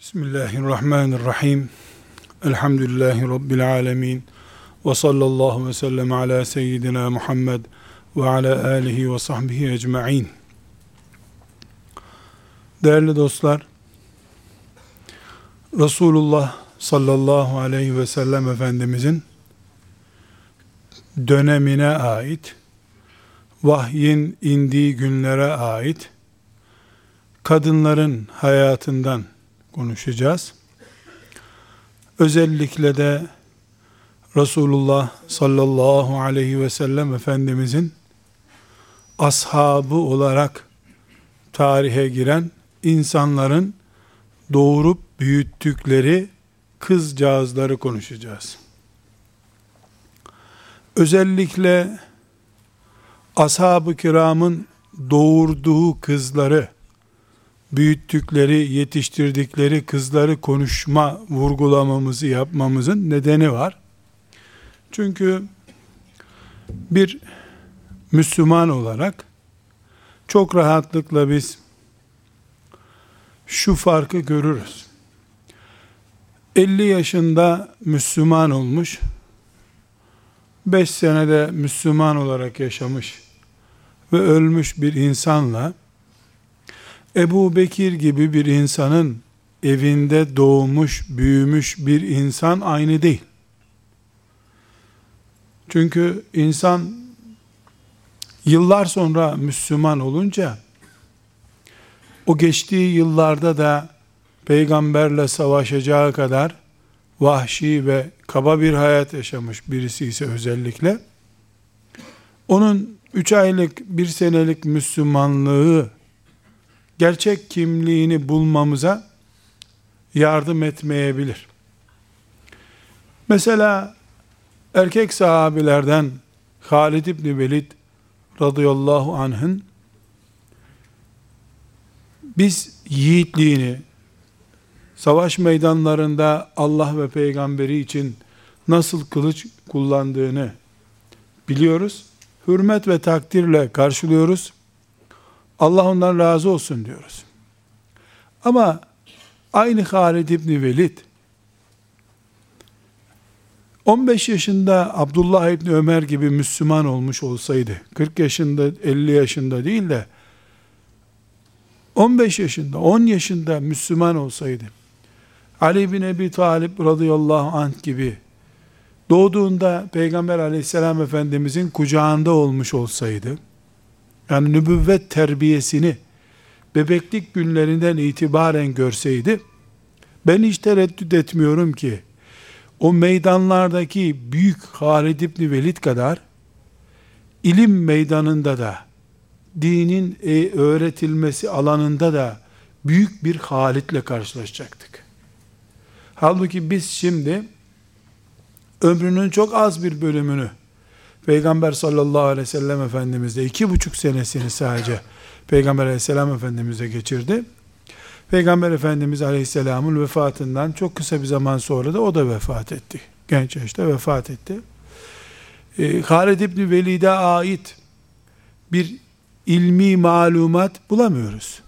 Bismillahirrahmanirrahim. Elhamdülillahi Rabbil alemin. Ve sallallahu ve sellem ala seyyidina Muhammed ve ala alihi ve sahbihi ecma'in. Değerli dostlar, Resulullah sallallahu aleyhi ve sellem Efendimizin dönemine ait, vahyin indiği günlere ait, kadınların hayatından konuşacağız. Özellikle de Resulullah sallallahu aleyhi ve sellem Efendimizin ashabı olarak tarihe giren insanların doğurup büyüttükleri kızcağızları konuşacağız. Özellikle ashab-ı kiramın doğurduğu kızları büyüttükleri, yetiştirdikleri kızları konuşma, vurgulamamızı yapmamızın nedeni var. Çünkü bir Müslüman olarak çok rahatlıkla biz şu farkı görürüz. 50 yaşında Müslüman olmuş, 5 senede Müslüman olarak yaşamış ve ölmüş bir insanla Ebu Bekir gibi bir insanın evinde doğmuş, büyümüş bir insan aynı değil. Çünkü insan yıllar sonra Müslüman olunca o geçtiği yıllarda da peygamberle savaşacağı kadar vahşi ve kaba bir hayat yaşamış birisi ise özellikle onun üç aylık, bir senelik Müslümanlığı gerçek kimliğini bulmamıza yardım etmeyebilir. Mesela erkek sahabilerden Halid İbni Velid radıyallahu anh'ın biz yiğitliğini savaş meydanlarında Allah ve peygamberi için nasıl kılıç kullandığını biliyoruz. Hürmet ve takdirle karşılıyoruz. Allah ondan razı olsun diyoruz. Ama aynı Halid İbni Velid 15 yaşında Abdullah İbni Ömer gibi Müslüman olmuş olsaydı 40 yaşında 50 yaşında değil de 15 yaşında 10 yaşında Müslüman olsaydı Ali bin Ebi Talib radıyallahu anh gibi doğduğunda Peygamber aleyhisselam efendimizin kucağında olmuş olsaydı yani nübüvvet terbiyesini bebeklik günlerinden itibaren görseydi, ben hiç tereddüt etmiyorum ki, o meydanlardaki büyük Halid İbni Velid kadar, ilim meydanında da, dinin e, öğretilmesi alanında da, büyük bir Halid'le karşılaşacaktık. Halbuki biz şimdi, ömrünün çok az bir bölümünü, Peygamber sallallahu aleyhi ve sellem Efendimiz de iki buçuk senesini sadece Peygamber aleyhisselam Efendimiz'e geçirdi. Peygamber Efendimiz aleyhisselamın vefatından çok kısa bir zaman sonra da o da vefat etti. Genç yaşta vefat etti. Ee, Halid İbni Velid'e ait bir ilmi malumat bulamıyoruz.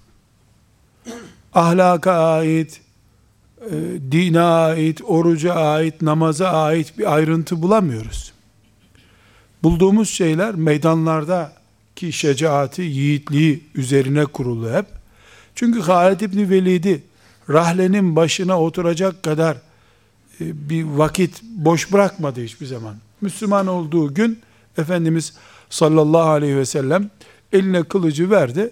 Ahlaka ait, e, dine ait, oruca ait, namaza ait bir ayrıntı bulamıyoruz bulduğumuz şeyler meydanlarda ki şecaati, yiğitliği üzerine kurulu hep. Çünkü Halid İbni Velid'i rahlenin başına oturacak kadar e, bir vakit boş bırakmadı hiçbir zaman. Müslüman olduğu gün Efendimiz sallallahu aleyhi ve sellem eline kılıcı verdi.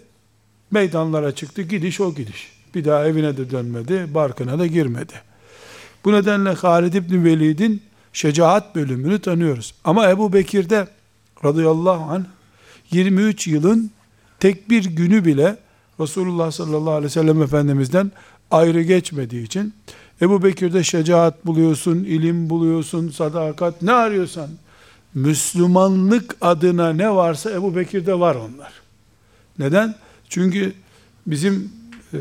Meydanlara çıktı. Gidiş o gidiş. Bir daha evine de dönmedi. Barkına da girmedi. Bu nedenle Halid İbni Velid'in şecaat bölümünü tanıyoruz. Ama Ebu Bekir'de radıyallahu anh 23 yılın tek bir günü bile Resulullah sallallahu aleyhi ve sellem Efendimiz'den ayrı geçmediği için Ebu Bekir'de şecaat buluyorsun, ilim buluyorsun, sadakat ne arıyorsan Müslümanlık adına ne varsa Ebu Bekir'de var onlar. Neden? Çünkü bizim e,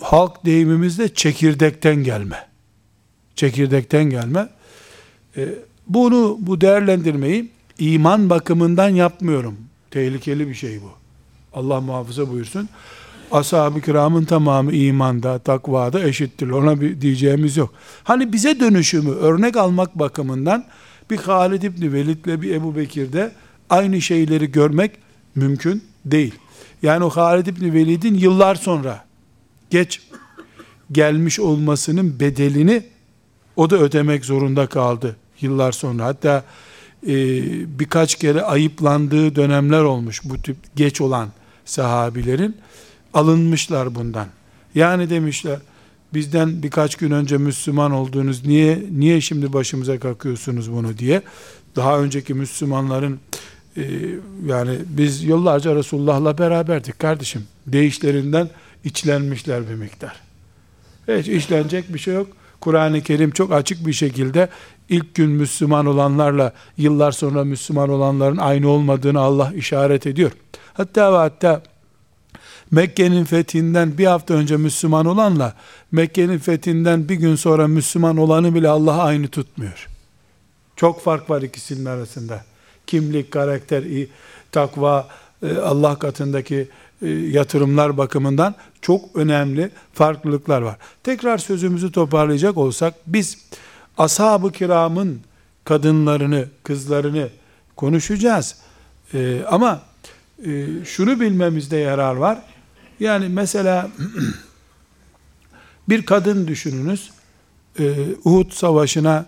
halk deyimimizde çekirdekten gelme. Çekirdekten gelme. E, bunu, bu değerlendirmeyi iman bakımından yapmıyorum. Tehlikeli bir şey bu. Allah muhafaza buyursun. ashab-ı kiramın tamamı imanda, takvada eşittir. Ona bir diyeceğimiz yok. Hani bize dönüşümü örnek almak bakımından bir Halid İbni Velid'le bir Ebu Bekir'de aynı şeyleri görmek mümkün değil. Yani o Halid İbni Velid'in yıllar sonra geç gelmiş olmasının bedelini o da ödemek zorunda kaldı yıllar sonra. Hatta e, birkaç kere ayıplandığı dönemler olmuş bu tip geç olan sahabilerin alınmışlar bundan. Yani demişler bizden birkaç gün önce Müslüman oldunuz niye niye şimdi başımıza kakıyorsunuz bunu diye. Daha önceki Müslümanların e, yani biz yıllarca Resulullah'la beraberdik kardeşim. Değişlerinden içlenmişler bir miktar. Hiç işlenecek bir şey yok. Kur'an-ı Kerim çok açık bir şekilde ilk gün Müslüman olanlarla yıllar sonra Müslüman olanların aynı olmadığını Allah işaret ediyor. Hatta ve hatta Mekke'nin fethinden bir hafta önce Müslüman olanla Mekke'nin fethinden bir gün sonra Müslüman olanı bile Allah'a aynı tutmuyor. Çok fark var ikisinin arasında. Kimlik, karakter, takva, e, Allah katındaki yatırımlar bakımından çok önemli farklılıklar var. Tekrar sözümüzü toparlayacak olsak biz ashab-ı kiramın kadınlarını, kızlarını konuşacağız. Ee, ama e, şunu bilmemizde yarar var. Yani mesela bir kadın düşününüz. E, Uhud savaşına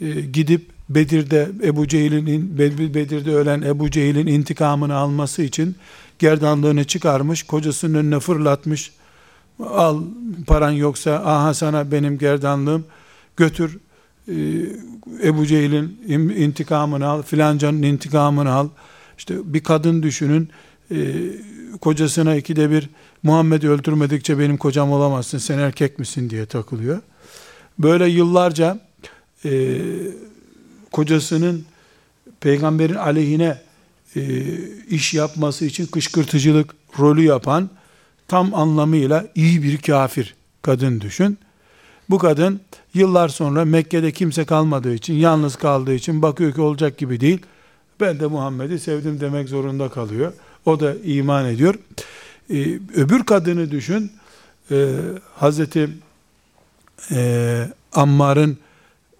e, gidip Bedir'de Ebu Cehil'in Bedir'de ölen Ebu Cehil'in intikamını alması için gerdanlığını çıkarmış, kocasının önüne fırlatmış. Al paran yoksa aha sana benim gerdanlığım götür e, Ebu Cehil'in intikamını al, filancanın intikamını al. İşte bir kadın düşünün, e, kocasına ikide bir Muhammed'i öldürmedikçe benim kocam olamazsın, sen erkek misin diye takılıyor. Böyle yıllarca e, kocasının peygamberin aleyhine e, iş yapması için kışkırtıcılık rolü yapan tam anlamıyla iyi bir kafir kadın düşün. Bu kadın yıllar sonra Mekke'de kimse kalmadığı için, yalnız kaldığı için bakıyor ki olacak gibi değil. Ben de Muhammed'i sevdim demek zorunda kalıyor. O da iman ediyor. Ee, öbür kadını düşün. Ee, Hazreti e, Ammar'ın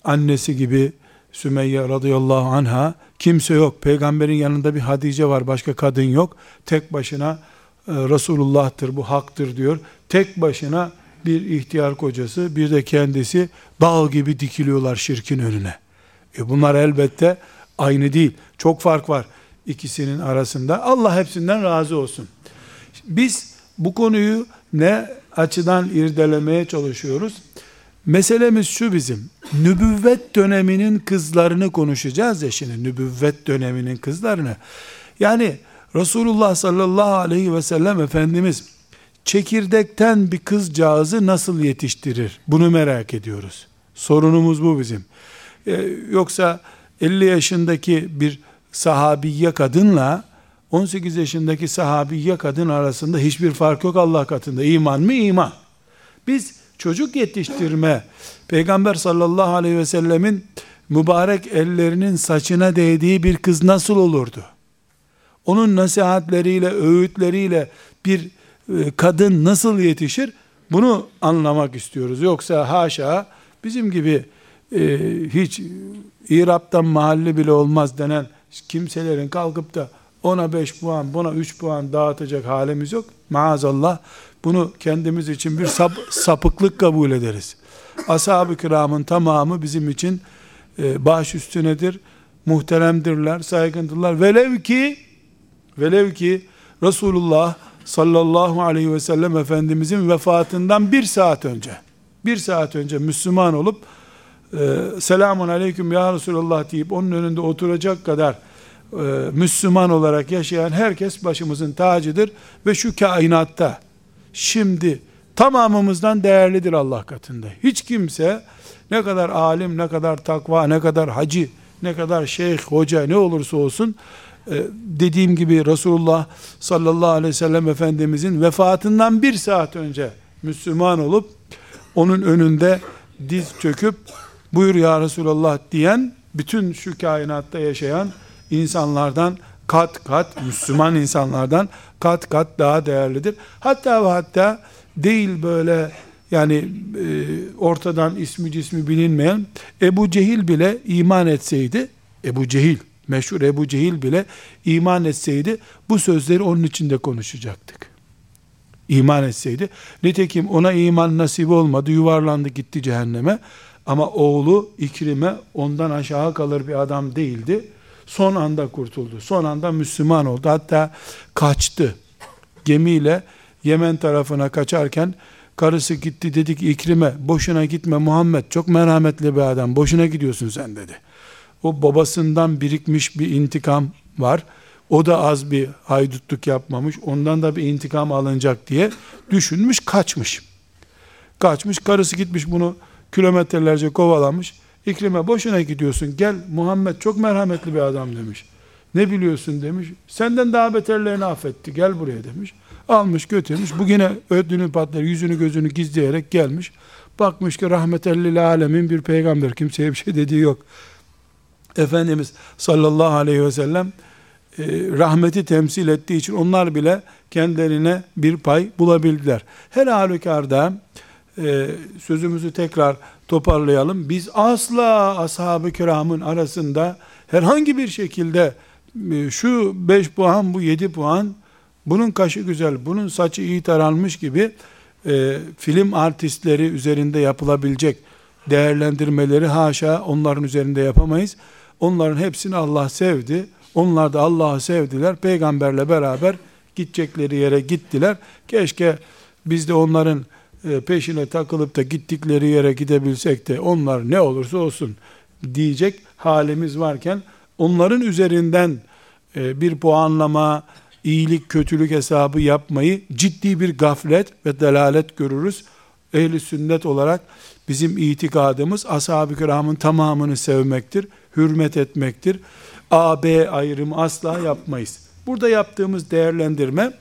annesi gibi Sümeyye radıyallahu anha kimse yok. Peygamberin yanında bir Hadice var. Başka kadın yok. Tek başına e, Resulullah'tır bu haktır diyor. Tek başına bir ihtiyar kocası bir de kendisi dağ gibi dikiliyorlar şirkin önüne. E bunlar elbette aynı değil. Çok fark var ikisinin arasında. Allah hepsinden razı olsun. Biz bu konuyu ne açıdan irdelemeye çalışıyoruz? Meselemiz şu bizim. Nübüvvet döneminin kızlarını konuşacağız ya şimdi. Nübüvvet döneminin kızlarını. Yani Resulullah sallallahu aleyhi ve sellem Efendimiz çekirdekten bir kızcağızı nasıl yetiştirir? Bunu merak ediyoruz. Sorunumuz bu bizim. Ee, yoksa 50 yaşındaki bir sahabiye kadınla 18 yaşındaki sahabiye kadın arasında hiçbir fark yok Allah katında. İman mı? iman. Biz çocuk yetiştirme, Peygamber sallallahu aleyhi ve sellemin mübarek ellerinin saçına değdiği bir kız nasıl olurdu? Onun nasihatleriyle, öğütleriyle bir e, kadın nasıl yetişir? Bunu anlamak istiyoruz. Yoksa haşa bizim gibi e, hiç İrab'dan mahalle bile olmaz denen kimselerin kalkıp da ona 5 puan, buna 3 puan dağıtacak halimiz yok. Maazallah bunu kendimiz için bir sap, sapıklık kabul ederiz. Ashab-ı kiramın tamamı bizim için e, baş üstünedir, muhteremdirler, saygındırlar. Velev ki velev ki Resulullah sallallahu aleyhi ve sellem Efendimizin vefatından bir saat önce, bir saat önce Müslüman olup e, selamun aleyküm ya Resulullah deyip onun önünde oturacak kadar e, Müslüman olarak yaşayan herkes başımızın tacıdır ve şu kainatta şimdi tamamımızdan değerlidir Allah katında. Hiç kimse ne kadar alim, ne kadar takva, ne kadar hacı, ne kadar şeyh, hoca ne olursa olsun ee, dediğim gibi Resulullah sallallahu aleyhi ve sellem Efendimizin vefatından bir saat önce Müslüman olup onun önünde diz çöküp buyur ya Resulallah diyen bütün şu kainatta yaşayan insanlardan kat kat Müslüman insanlardan kat kat daha değerlidir. Hatta ve hatta değil böyle yani e, ortadan ismi cismi bilinmeyen Ebu Cehil bile iman etseydi Ebu Cehil meşhur Ebu Cehil bile iman etseydi bu sözleri onun içinde konuşacaktık. İman etseydi. Nitekim ona iman nasip olmadı. Yuvarlandı gitti cehenneme. Ama oğlu İkrim'e ondan aşağı kalır bir adam değildi. Son anda kurtuldu. Son anda Müslüman oldu. Hatta kaçtı. Gemiyle Yemen tarafına kaçarken karısı gitti dedi ki İkrim'e boşuna gitme Muhammed çok merhametli bir adam boşuna gidiyorsun sen dedi. O babasından birikmiş bir intikam var. O da az bir haydutluk yapmamış. Ondan da bir intikam alınacak diye düşünmüş, kaçmış. Kaçmış, karısı gitmiş bunu kilometrelerce kovalamış. İkrime boşuna gidiyorsun. Gel Muhammed çok merhametli bir adam demiş. Ne biliyorsun demiş. Senden daha beterlerini affetti. Gel buraya demiş. Almış götürmüş. Bugüne ödünü patlar, yüzünü gözünü gizleyerek gelmiş. Bakmış ki rahmetellil alemin bir peygamber. Kimseye bir şey dediği yok. Efendimiz sallallahu aleyhi ve sellem e, rahmeti temsil ettiği için onlar bile kendilerine bir pay bulabildiler. Her halükarda e, sözümüzü tekrar toparlayalım. Biz asla ashab-ı kiramın arasında herhangi bir şekilde e, şu 5 puan bu 7 puan bunun kaşı güzel, bunun saçı iyi taranmış gibi e, film artistleri üzerinde yapılabilecek değerlendirmeleri haşa onların üzerinde yapamayız. Onların hepsini Allah sevdi. Onlar da Allah'ı sevdiler. Peygamberle beraber gidecekleri yere gittiler. Keşke biz de onların peşine takılıp da gittikleri yere gidebilsek de onlar ne olursa olsun diyecek halimiz varken onların üzerinden e, bir puanlama, iyilik kötülük hesabı yapmayı ciddi bir gaflet ve delalet görürüz. Ehli sünnet olarak bizim itikadımız ashab-ı kiramın tamamını sevmektir, hürmet etmektir. A, B ayrımı asla yapmayız. Burada yaptığımız değerlendirme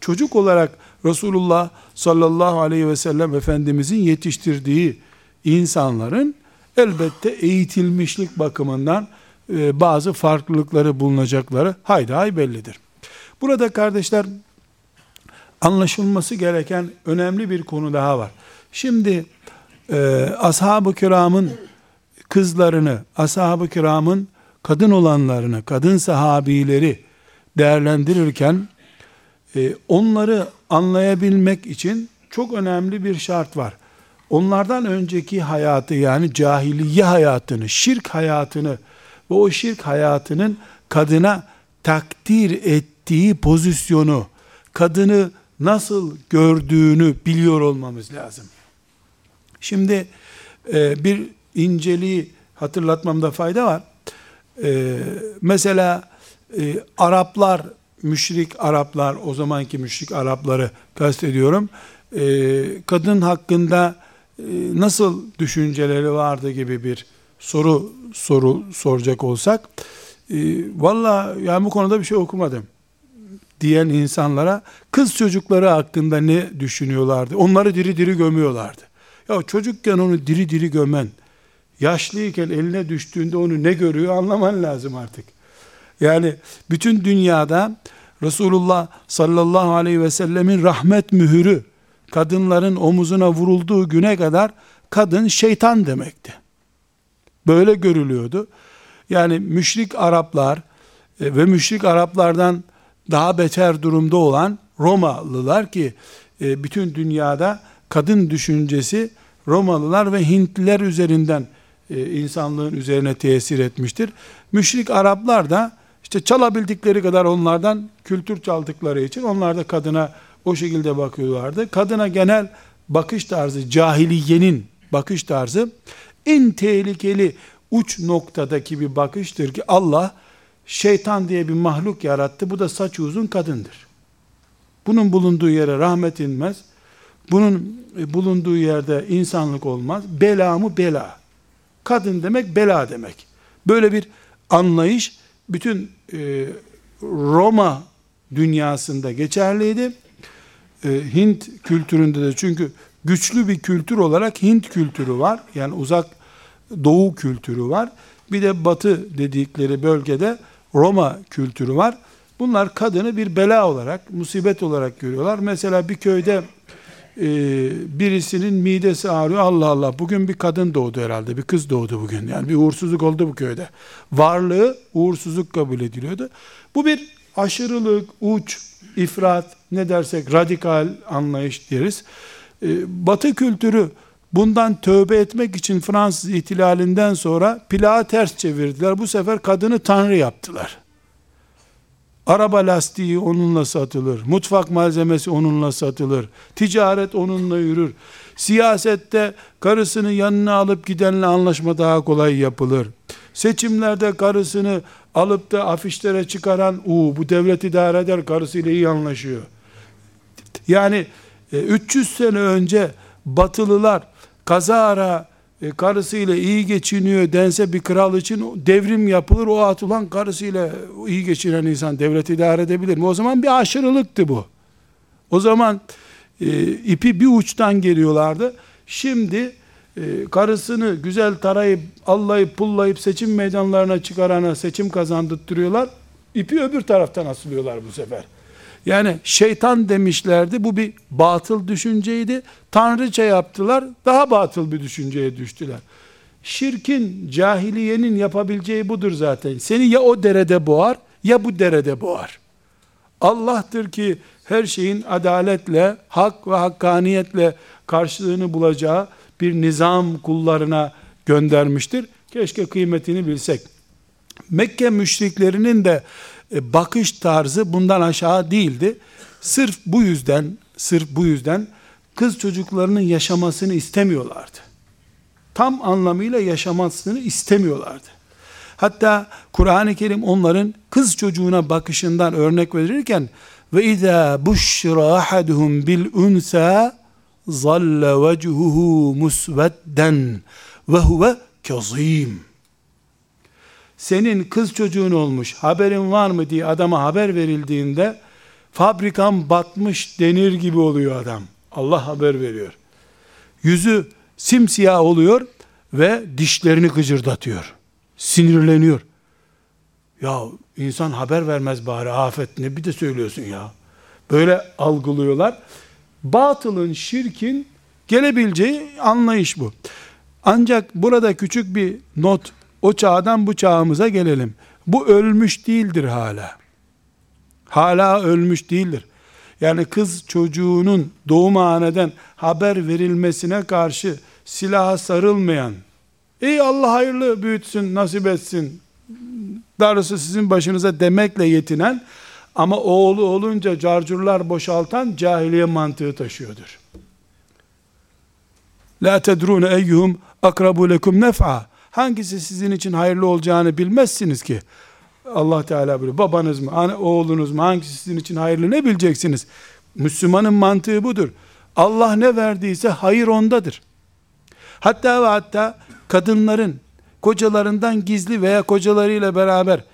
çocuk olarak Resulullah sallallahu aleyhi ve sellem Efendimizin yetiştirdiği insanların elbette eğitilmişlik bakımından e, bazı farklılıkları bulunacakları haydi hay bellidir. Burada kardeşler anlaşılması gereken önemli bir konu daha var. Şimdi e, ashab-ı kiramın kızlarını, ashab-ı kiramın kadın olanlarını, kadın sahabileri değerlendirirken e, onları anlayabilmek için çok önemli bir şart var. Onlardan önceki hayatı yani cahiliye hayatını, şirk hayatını ve o şirk hayatının kadına takdir ettiği pozisyonu, kadını nasıl gördüğünü biliyor olmamız lazım. Şimdi e, bir inceliği hatırlatmamda fayda var. E, mesela Araplar, müşrik Araplar, o zamanki müşrik Arapları kastediyorum. E, kadın hakkında e, nasıl düşünceleri vardı gibi bir soru soru soracak olsak, e, valla yani bu konuda bir şey okumadım diyen insanlara kız çocukları hakkında ne düşünüyorlardı? Onları diri diri gömüyorlardı. Ya çocukken onu diri diri gömen, yaşlıyken eline düştüğünde onu ne görüyor anlaman lazım artık. Yani bütün dünyada Resulullah sallallahu aleyhi ve sellemin rahmet mühürü kadınların omuzuna vurulduğu güne kadar kadın şeytan demekti. Böyle görülüyordu. Yani müşrik Araplar e, ve müşrik Araplardan daha beter durumda olan Romalılar ki e, bütün dünyada kadın düşüncesi Romalılar ve Hintliler üzerinden e, insanlığın üzerine tesir etmiştir. Müşrik Araplar da işte çalabildikleri kadar onlardan kültür çaldıkları için onlar da kadına o şekilde bakıyorlardı. Kadına genel bakış tarzı, cahiliyenin bakış tarzı en tehlikeli uç noktadaki bir bakıştır ki Allah şeytan diye bir mahluk yarattı. Bu da saç uzun kadındır. Bunun bulunduğu yere rahmet inmez. Bunun bulunduğu yerde insanlık olmaz. Bela mı bela. Kadın demek bela demek. Böyle bir anlayış bütün e, Roma dünyasında geçerliydi. E, Hint kültüründe de çünkü güçlü bir kültür olarak Hint kültürü var. Yani uzak doğu kültürü var. Bir de batı dedikleri bölgede Roma kültürü var. Bunlar kadını bir bela olarak, musibet olarak görüyorlar. Mesela bir köyde e, birisinin midesi ağrıyor. Allah Allah bugün bir kadın doğdu herhalde. Bir kız doğdu bugün. Yani bir uğursuzluk oldu bu köyde. Varlığı uğursuzluk kabul ediliyordu. Bu bir aşırılık, uç, ifrat ne dersek radikal anlayış deriz. E, batı kültürü bundan tövbe etmek için Fransız ihtilalinden sonra plağı ters çevirdiler. Bu sefer kadını tanrı yaptılar. Araba lastiği onunla satılır. Mutfak malzemesi onunla satılır. Ticaret onunla yürür. Siyasette karısını yanına alıp gidenle anlaşma daha kolay yapılır. Seçimlerde karısını alıp da afişlere çıkaran, u bu devlet idare eder, karısıyla iyi anlaşıyor. Yani 300 e, sene önce batılılar kazara e, karısıyla iyi geçiniyor dense bir kral için devrim yapılır. O atılan karısıyla iyi geçinen insan devlet idare edebilir mi? O zaman bir aşırılıktı bu. O zaman e, ipi bir uçtan geliyorlardı. Şimdi e, karısını güzel tarayıp allayıp pullayıp seçim meydanlarına çıkarana seçim kazandırtıyorlar. İpi öbür taraftan asılıyorlar bu sefer. Yani şeytan demişlerdi. Bu bir batıl düşünceydi. Tanrıça yaptılar. Daha batıl bir düşünceye düştüler. Şirkin, cahiliyenin yapabileceği budur zaten. Seni ya o derede boğar ya bu derede boğar. Allah'tır ki her şeyin adaletle, hak ve hakkaniyetle karşılığını bulacağı bir nizam kullarına göndermiştir. Keşke kıymetini bilsek. Mekke müşriklerinin de bakış tarzı bundan aşağı değildi. Sırf bu yüzden, sırf bu yüzden kız çocuklarının yaşamasını istemiyorlardı. Tam anlamıyla yaşamasını istemiyorlardı. Hatta Kur'an-ı Kerim onların kız çocuğuna bakışından örnek verirken ve izâ buşra ahaduhum bil unsa zalle vechuhu musvedden ve huve kazim senin kız çocuğun olmuş haberin var mı diye adama haber verildiğinde fabrikan batmış denir gibi oluyor adam. Allah haber veriyor. Yüzü simsiyah oluyor ve dişlerini gıcırdatıyor. Sinirleniyor. Ya insan haber vermez bari afet ne bir de söylüyorsun ya. Böyle algılıyorlar. Batılın, şirkin gelebileceği anlayış bu. Ancak burada küçük bir not o çağdan bu çağımıza gelelim. Bu ölmüş değildir hala. Hala ölmüş değildir. Yani kız çocuğunun doğum aneden haber verilmesine karşı silaha sarılmayan, ey Allah hayırlı büyütsün, nasip etsin, darısı sizin başınıza demekle yetinen, ama oğlu olunca carcurlar boşaltan cahiliye mantığı taşıyordur. La tedrune eyyuhum akrabu lekum nef'a. Hangisi sizin için hayırlı olacağını bilmezsiniz ki. Allah Teala böyle babanız mı, oğlunuz mu, hangisi sizin için hayırlı ne bileceksiniz? Müslümanın mantığı budur. Allah ne verdiyse hayır ondadır. Hatta ve hatta kadınların kocalarından gizli veya kocalarıyla beraber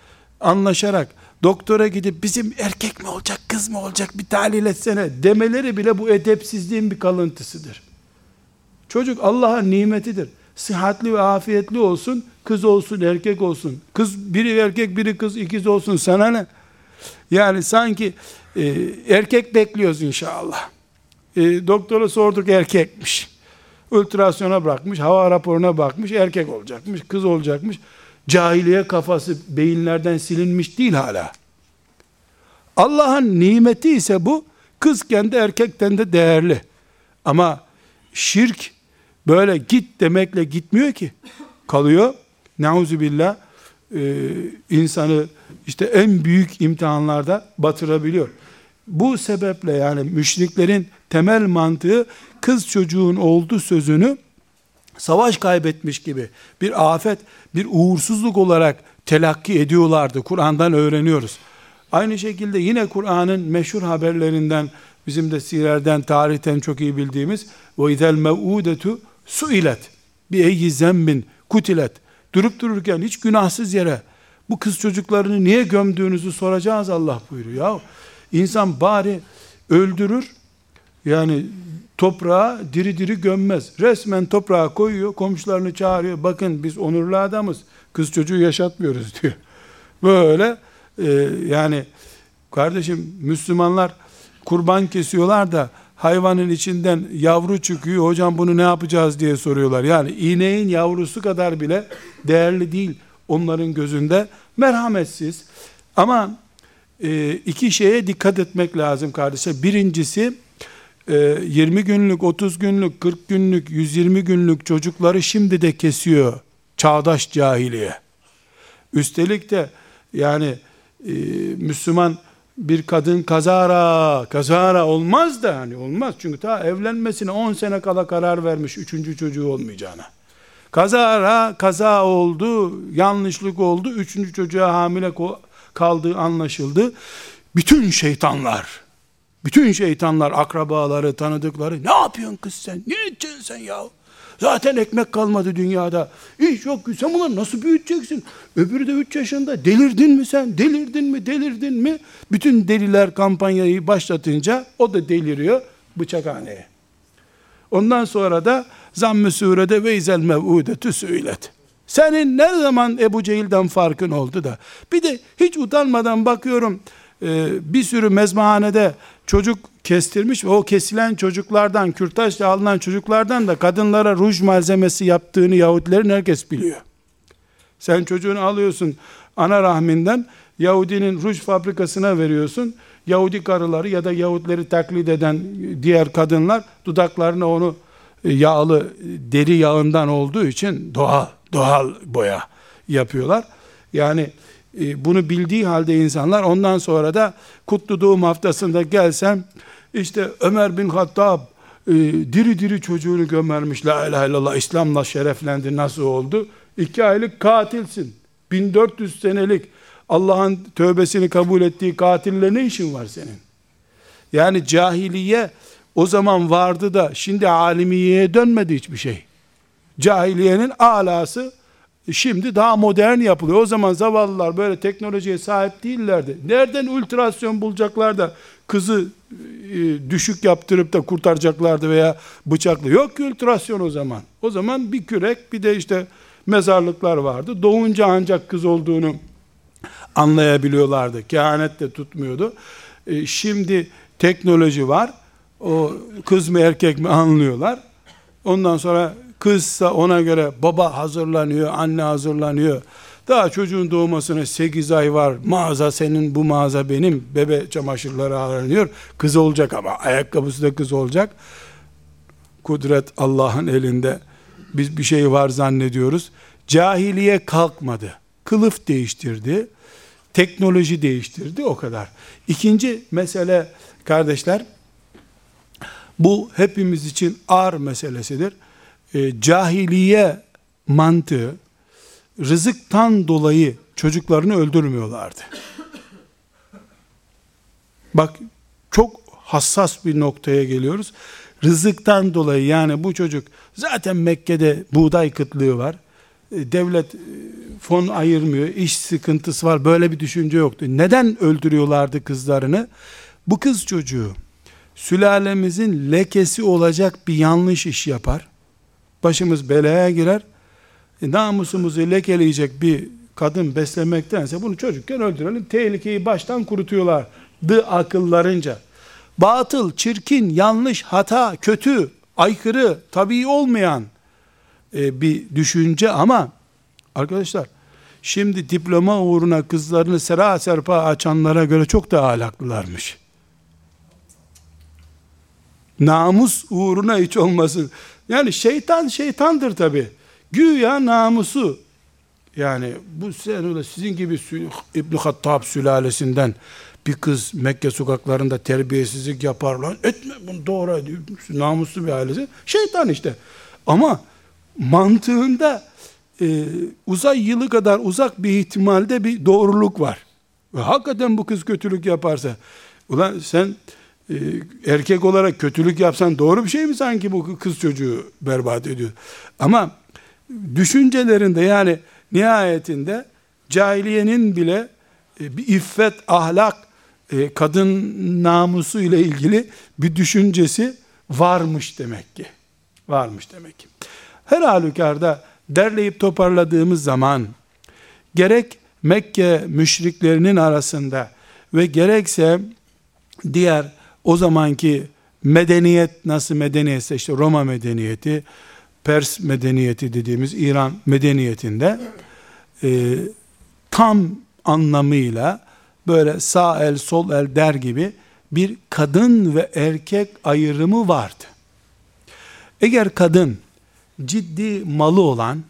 anlaşarak doktora gidip bizim erkek mi olacak kız mı olacak bir tahlil etsene demeleri bile bu edepsizliğin bir kalıntısıdır. Çocuk Allah'ın nimetidir sıhhatli ve afiyetli olsun, kız olsun, erkek olsun. Kız biri erkek, biri kız, ikiz olsun sana ne? Yani sanki e, erkek bekliyoruz inşallah. E, doktora sorduk erkekmiş. Ultrasyona bırakmış, hava raporuna bakmış, erkek olacakmış, kız olacakmış. Cahiliye kafası beyinlerden silinmiş değil hala. Allah'ın nimeti ise bu, kızken de erkekten de değerli. Ama şirk Böyle git demekle gitmiyor ki. Kalıyor. Nauzu billah e, insanı işte en büyük imtihanlarda batırabiliyor. Bu sebeple yani müşriklerin temel mantığı kız çocuğun oldu sözünü savaş kaybetmiş gibi bir afet, bir uğursuzluk olarak telakki ediyorlardı. Kur'an'dan öğreniyoruz. Aynı şekilde yine Kur'an'ın meşhur haberlerinden bizim de sirerden, tarihten çok iyi bildiğimiz ve izel mev'udetu Suilet bir eyyi zembin kutilet. Durup dururken hiç günahsız yere bu kız çocuklarını niye gömdüğünüzü soracağız Allah buyuruyor. Ya insan bari öldürür yani toprağa diri diri gömmez. Resmen toprağa koyuyor, komşularını çağırıyor. Bakın biz onurlu adamız. Kız çocuğu yaşatmıyoruz diyor. Böyle e, yani kardeşim Müslümanlar kurban kesiyorlar da hayvanın içinden yavru çıkıyor. Hocam bunu ne yapacağız diye soruyorlar. Yani ineğin yavrusu kadar bile değerli değil onların gözünde. Merhametsiz. Ama e, iki şeye dikkat etmek lazım kardeşler. Birincisi 20 e, günlük, 30 günlük, 40 günlük, 120 günlük çocukları şimdi de kesiyor çağdaş cahiliye. Üstelik de yani e, Müslüman bir kadın kazara, kazara olmaz da hani olmaz. Çünkü ta evlenmesine 10 sene kala karar vermiş üçüncü çocuğu olmayacağına. Kazara, kaza oldu, yanlışlık oldu, üçüncü çocuğa hamile kaldığı anlaşıldı. Bütün şeytanlar, bütün şeytanlar, akrabaları, tanıdıkları, ne yapıyorsun kız sen, ne edeceksin sen ya? Zaten ekmek kalmadı dünyada. İş yok. Sen bunları nasıl büyüteceksin? Öbürü de 3 yaşında. Delirdin mi sen? Delirdin mi? Delirdin mi? Bütün deliler kampanyayı başlatınca o da deliriyor bıçakhaneye. Ondan sonra da zamm-ı surede ve izel mev'udetü söylet. Senin ne zaman Ebu Cehil'den farkın oldu da. Bir de hiç utanmadan bakıyorum bir sürü mezmahanede çocuk kestirmiş ve o kesilen çocuklardan, kürtajla alınan çocuklardan da kadınlara ruj malzemesi yaptığını Yahudilerin herkes biliyor. Sen çocuğunu alıyorsun ana rahminden, Yahudinin ruj fabrikasına veriyorsun. Yahudi karıları ya da Yahudileri taklit eden diğer kadınlar dudaklarına onu e, yağlı deri yağından olduğu için doğal doğal boya yapıyorlar. Yani bunu bildiği halde insanlar ondan sonra da kutlu doğum haftasında gelsem işte Ömer bin Hattab e, diri diri çocuğunu gömermiş. La ilahe illallah İslam'la şereflendi. Nasıl oldu? İki aylık katilsin. 1400 senelik Allah'ın tövbesini kabul ettiği katille ne işin var senin? Yani cahiliye o zaman vardı da şimdi alimiyeye dönmedi hiçbir şey. Cahiliyenin alası Şimdi daha modern yapılıyor. O zaman zavallılar böyle teknolojiye sahip değillerdi. Nereden ultrasyon bulacaklar da kızı e, düşük yaptırıp da kurtaracaklardı veya bıçaklı. Yok ki ultrasyon o zaman. O zaman bir kürek bir de işte mezarlıklar vardı. Doğunca ancak kız olduğunu anlayabiliyorlardı. Kehanet de tutmuyordu. E, şimdi teknoloji var. O kız mı erkek mi anlıyorlar. Ondan sonra Kızsa ona göre baba hazırlanıyor, anne hazırlanıyor. Daha çocuğun doğmasına 8 ay var. Mağaza senin, bu mağaza benim. Bebe çamaşırları aranıyor. Kız olacak ama ayakkabısı da kız olacak. Kudret Allah'ın elinde. Biz bir şey var zannediyoruz. Cahiliye kalkmadı. Kılıf değiştirdi. Teknoloji değiştirdi o kadar. İkinci mesele kardeşler bu hepimiz için ağır meselesidir e, cahiliye mantığı rızıktan dolayı çocuklarını öldürmüyorlardı. Bak çok hassas bir noktaya geliyoruz. Rızıktan dolayı yani bu çocuk zaten Mekke'de buğday kıtlığı var. E, devlet e, fon ayırmıyor, iş sıkıntısı var. Böyle bir düşünce yoktu. Neden öldürüyorlardı kızlarını? Bu kız çocuğu sülalemizin lekesi olacak bir yanlış iş yapar başımız belaya girer. E, namusumuzu lekeleyecek bir kadın beslemektense bunu çocukken öldürelim. Tehlikeyi baştan kurutuyorlardı akıllarınca. Batıl, çirkin, yanlış, hata, kötü, aykırı, tabii olmayan e, bir düşünce ama arkadaşlar şimdi diploma uğruna kızlarını sera serpa açanlara göre çok daha ahlaklılarmış. Namus uğruna hiç olmasın. Yani şeytan şeytandır tabi. Güya namusu. Yani bu sen sizin gibi İbn Hattab sülalesinden bir kız Mekke sokaklarında terbiyesizlik yapar lan. Etme bunu doğru. Namuslu bir ailesi. Şeytan işte. Ama mantığında e, uzay yılı kadar uzak bir ihtimalde bir doğruluk var. Ve hakikaten bu kız kötülük yaparsa. Ulan sen ee, erkek olarak kötülük yapsan doğru bir şey mi sanki bu kız çocuğu berbat ediyor? Ama düşüncelerinde yani nihayetinde cahiliyenin bile e, bir iffet, ahlak, e, kadın namusu ile ilgili bir düşüncesi varmış demek ki. Varmış demek ki. Her halükarda derleyip toparladığımız zaman gerek Mekke müşriklerinin arasında ve gerekse diğer o zamanki medeniyet nasıl medeniyetse işte Roma medeniyeti, Pers medeniyeti dediğimiz İran medeniyetinde e, tam anlamıyla böyle sağ el sol el der gibi bir kadın ve erkek ayrımı vardı. Eğer kadın ciddi malı olan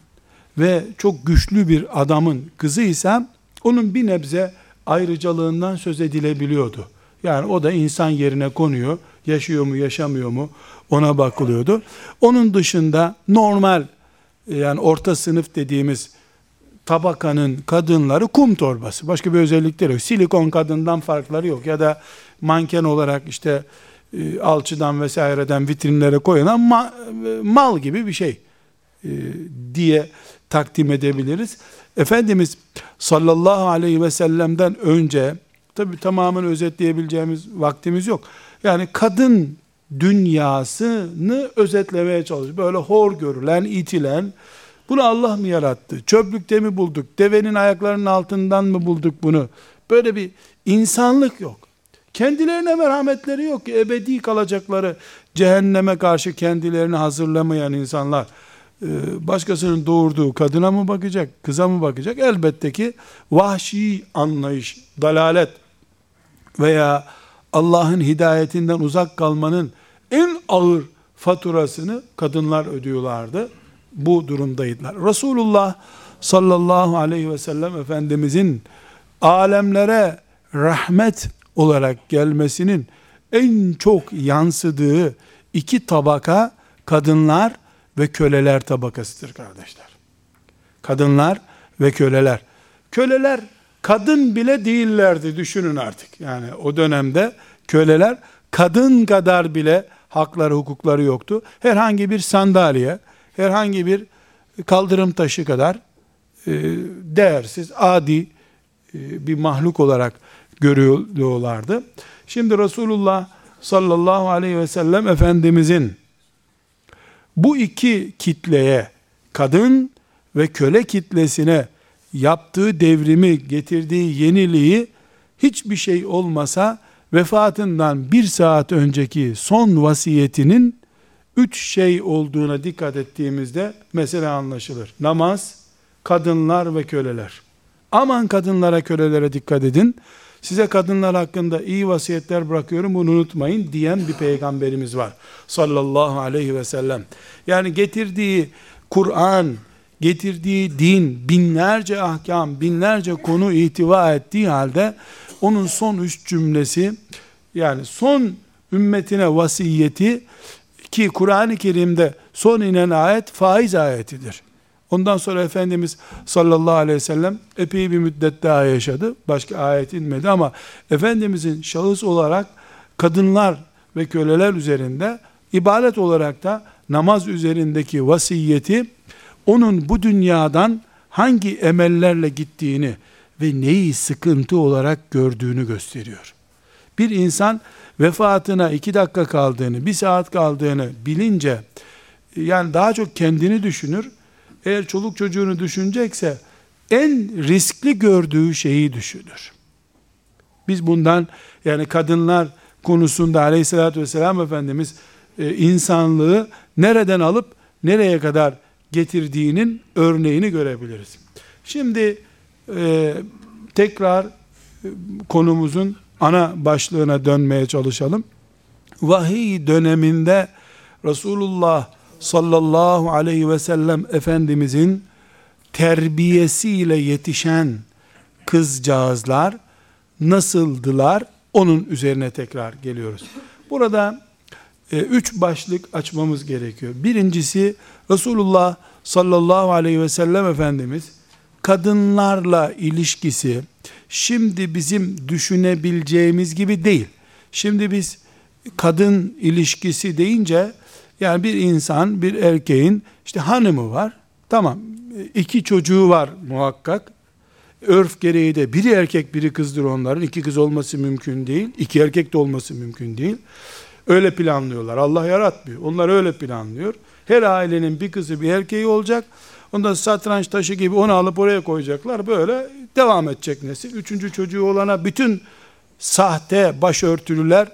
ve çok güçlü bir adamın kızıysa onun bir nebze ayrıcalığından söz edilebiliyordu. Yani o da insan yerine konuyor. Yaşıyor mu yaşamıyor mu ona bakılıyordu. Onun dışında normal yani orta sınıf dediğimiz tabakanın kadınları kum torbası. Başka bir özellikleri yok. Silikon kadından farkları yok. Ya da manken olarak işte e, alçıdan vesaireden vitrinlere koyulan e, mal gibi bir şey e, diye takdim edebiliriz. Efendimiz sallallahu aleyhi ve sellem'den önce tabi tamamen özetleyebileceğimiz vaktimiz yok. Yani kadın dünyasını özetlemeye çalışıyor. Böyle hor görülen, itilen, bunu Allah mı yarattı? Çöplükte mi bulduk? Devenin ayaklarının altından mı bulduk bunu? Böyle bir insanlık yok. Kendilerine merhametleri yok ki ebedi kalacakları cehenneme karşı kendilerini hazırlamayan insanlar e, başkasının doğurduğu kadına mı bakacak, kıza mı bakacak? Elbette ki vahşi anlayış, dalalet veya Allah'ın hidayetinden uzak kalmanın en ağır faturasını kadınlar ödüyorlardı. Bu durumdaydılar. Resulullah sallallahu aleyhi ve sellem Efendimizin alemlere rahmet olarak gelmesinin en çok yansıdığı iki tabaka kadınlar ve köleler tabakasıdır kardeşler. Kadınlar ve köleler. Köleler kadın bile değillerdi düşünün artık. Yani o dönemde köleler kadın kadar bile hakları hukukları yoktu. Herhangi bir sandalye, herhangi bir kaldırım taşı kadar e, değersiz, adi e, bir mahluk olarak görüyorlardı. Şimdi Resulullah sallallahu aleyhi ve sellem Efendimizin bu iki kitleye, kadın ve köle kitlesine yaptığı devrimi, getirdiği yeniliği hiçbir şey olmasa vefatından bir saat önceki son vasiyetinin üç şey olduğuna dikkat ettiğimizde mesele anlaşılır. Namaz, kadınlar ve köleler. Aman kadınlara, kölelere dikkat edin. Size kadınlar hakkında iyi vasiyetler bırakıyorum bunu unutmayın diyen bir peygamberimiz var. Sallallahu aleyhi ve sellem. Yani getirdiği Kur'an, getirdiği din binlerce ahkam, binlerce konu ihtiva ettiği halde onun son üç cümlesi yani son ümmetine vasiyeti ki Kur'an-ı Kerim'de son inen ayet faiz ayetidir. Ondan sonra Efendimiz sallallahu aleyhi ve sellem epey bir müddet daha yaşadı. Başka ayet inmedi ama Efendimizin şahıs olarak kadınlar ve köleler üzerinde ibadet olarak da namaz üzerindeki vasiyeti onun bu dünyadan hangi emellerle gittiğini ve neyi sıkıntı olarak gördüğünü gösteriyor. Bir insan vefatına iki dakika kaldığını, bir saat kaldığını bilince, yani daha çok kendini düşünür, eğer çoluk çocuğunu düşünecekse, en riskli gördüğü şeyi düşünür. Biz bundan, yani kadınlar konusunda aleyhissalatü vesselam Efendimiz, e, insanlığı nereden alıp, nereye kadar getirdiğinin örneğini görebiliriz. Şimdi, e, tekrar e, konumuzun ana başlığına dönmeye çalışalım. Vahiy döneminde Resulullah sallallahu aleyhi ve sellem Efendimizin terbiyesiyle yetişen kızcağızlar nasıldılar? Onun üzerine tekrar geliyoruz. Burada e, üç başlık açmamız gerekiyor. Birincisi Resulullah sallallahu aleyhi ve sellem Efendimiz kadınlarla ilişkisi şimdi bizim düşünebileceğimiz gibi değil. Şimdi biz kadın ilişkisi deyince yani bir insan, bir erkeğin işte hanımı var. Tamam. iki çocuğu var muhakkak. Örf gereği de biri erkek biri kızdır onların. iki kız olması mümkün değil. iki erkek de olması mümkün değil. Öyle planlıyorlar. Allah yaratmıyor. Onlar öyle planlıyor. Her ailenin bir kızı bir erkeği olacak. Ondan satranç taşı gibi onu alıp oraya koyacaklar. Böyle devam edecek nesil. Üçüncü çocuğu olana bütün sahte başörtülüler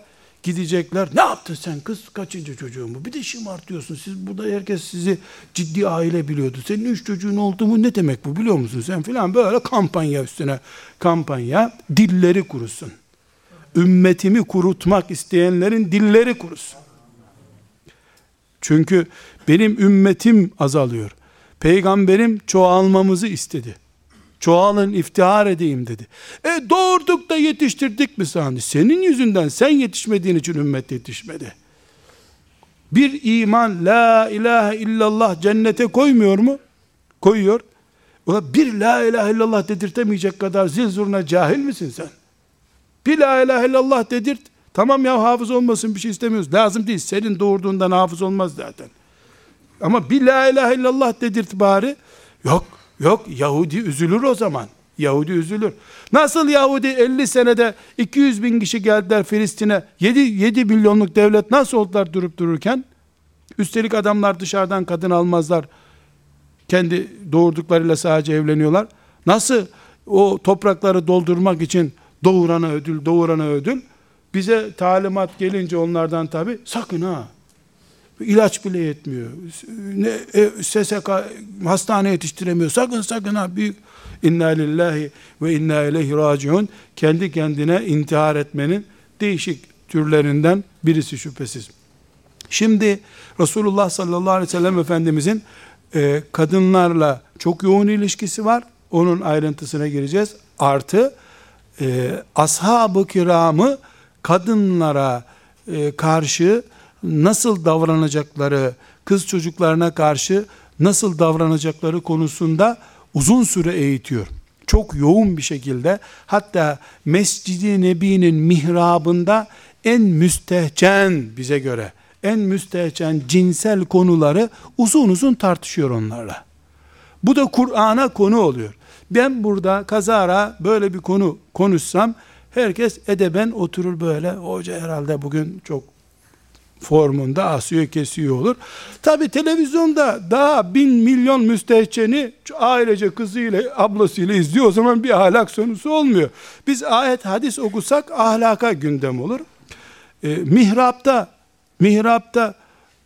gidecekler. Ne yaptın sen kız? Kaçıncı çocuğun bu? Bir de şımartıyorsun. Siz burada herkes sizi ciddi aile biliyordu. Senin üç çocuğun oldu mu ne demek bu biliyor musun sen filan böyle kampanya üstüne kampanya dilleri kurusun. Ümmetimi kurutmak isteyenlerin dilleri kurusun. Çünkü benim ümmetim azalıyor. Peygamberim çoğalmamızı istedi. Çoğalın iftihar edeyim dedi. E doğurduk da yetiştirdik mi sani? Senin yüzünden sen yetişmediğin için ümmet yetişmedi. Bir iman la ilahe illallah cennete koymuyor mu? Koyuyor. Ulan bir la ilahe illallah dedirtemeyecek kadar zil zurna cahil misin sen? Bir la ilahe illallah dedirt. Tamam ya hafız olmasın bir şey istemiyoruz. Lazım değil. Senin doğurduğundan hafız olmaz zaten. Ama bir la ilahe illallah dedirt bari. Yok yok Yahudi üzülür o zaman. Yahudi üzülür. Nasıl Yahudi 50 senede 200 bin kişi geldiler Filistin'e 7, 7 milyonluk devlet nasıl oldular durup dururken? Üstelik adamlar dışarıdan kadın almazlar. Kendi doğurduklarıyla sadece evleniyorlar. Nasıl o toprakları doldurmak için doğurana ödül, doğurana ödül. Bize talimat gelince onlardan tabi sakın ha ilaç bile yetmiyor. Ne, e, SSK hastane yetiştiremiyor. Sakın sakın ha büyük inna lillahi ve inna ileyhi raciun kendi kendine intihar etmenin değişik türlerinden birisi şüphesiz. Şimdi Resulullah sallallahu aleyhi ve sellem Efendimizin e, kadınlarla çok yoğun ilişkisi var. Onun ayrıntısına gireceğiz. Artı e, ashab-ı kiramı kadınlara e, karşı nasıl davranacakları, kız çocuklarına karşı nasıl davranacakları konusunda uzun süre eğitiyor. Çok yoğun bir şekilde hatta Mescid-i Nebi'nin mihrabında en müstehcen bize göre en müstehcen cinsel konuları uzun uzun tartışıyor onlarla. Bu da Kur'an'a konu oluyor. Ben burada kazara böyle bir konu konuşsam herkes edeben oturur böyle. Hoca herhalde bugün çok formunda asıyor kesiyor olur. Tabi televizyonda daha bin milyon müstehceni ailece kızıyla ablasıyla izliyor. O zaman bir ahlak sonusu olmuyor. Biz ayet hadis okusak ahlaka gündem olur. E, mihrapta mihrapta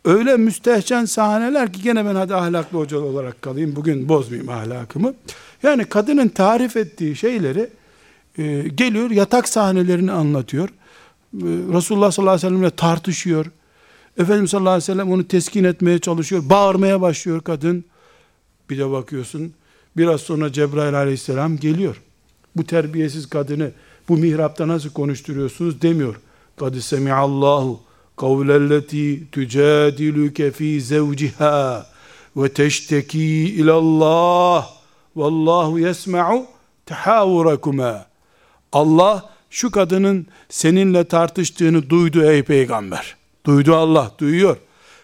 öyle müstehcen sahneler ki gene ben hadi ahlaklı hoca olarak kalayım. Bugün bozmayayım ahlakımı. Yani kadının tarif ettiği şeyleri e, geliyor yatak sahnelerini anlatıyor. E, Resulullah sallallahu aleyhi ve sellemle tartışıyor. Efendimiz sallallahu aleyhi ve sellem onu teskin etmeye çalışıyor. Bağırmaya başlıyor kadın. Bir de bakıyorsun biraz sonra Cebrail aleyhisselam geliyor. Bu terbiyesiz kadını bu mihrapta nasıl konuşturuyorsunuz demiyor. Kad semi'allahu kavlelleti tücadiluke fi zevciha ve teşteki ilallah vallahu yesma'u tehavvurakuma. Allah şu kadının seninle tartıştığını duydu ey peygamber. Duydu Allah, duyuyor.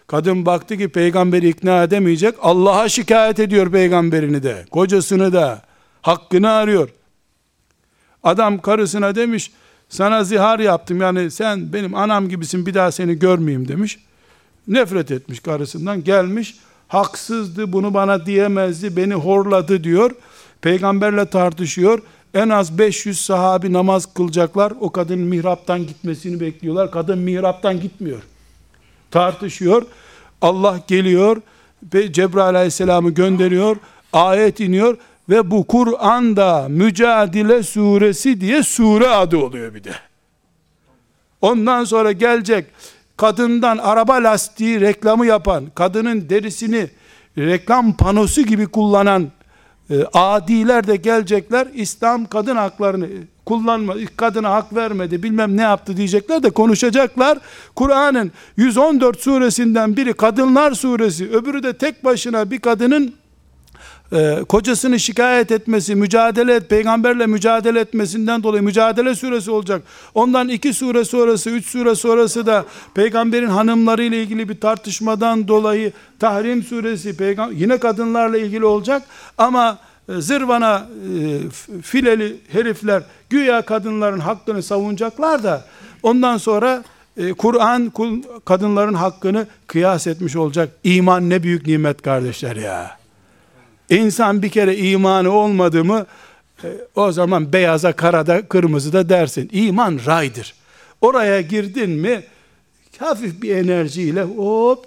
Kadın baktı ki peygamberi ikna edemeyecek. Allah'a şikayet ediyor peygamberini de, kocasını da. Hakkını arıyor. Adam karısına demiş, sana zihar yaptım yani sen benim anam gibisin bir daha seni görmeyeyim demiş. Nefret etmiş karısından gelmiş. Haksızdı bunu bana diyemezdi beni horladı diyor. Peygamberle tartışıyor. En az 500 sahabi namaz kılacaklar. O kadın mihraptan gitmesini bekliyorlar. Kadın mihraptan gitmiyor tartışıyor. Allah geliyor ve Cebrail aleyhisselamı gönderiyor. Ayet iniyor ve bu Kur'an'da Mücadele suresi diye sure adı oluyor bir de. Ondan sonra gelecek kadından araba lastiği reklamı yapan, kadının derisini reklam panosu gibi kullanan e, adiler de gelecekler. İslam kadın haklarını kullanma, kadına hak vermedi, bilmem ne yaptı diyecekler de konuşacaklar. Kur'an'ın 114 suresinden biri kadınlar suresi, öbürü de tek başına bir kadının e, kocasını şikayet etmesi, mücadele et, peygamberle mücadele etmesinden dolayı mücadele suresi olacak. Ondan iki sure sonrası, üç sure sonrası da peygamberin hanımları ile ilgili bir tartışmadan dolayı Tahrim suresi peygam yine kadınlarla ilgili olacak ama zırvana e, fileli herifler güya kadınların hakkını savunacaklar da ondan sonra e, Kur'an kadınların hakkını kıyas etmiş olacak. İman ne büyük nimet kardeşler ya. İnsan bir kere imanı olmadı mı E, o zaman beyaza, karada, kırmızıda dersin. İman raydır. Oraya girdin mi hafif bir enerjiyle hop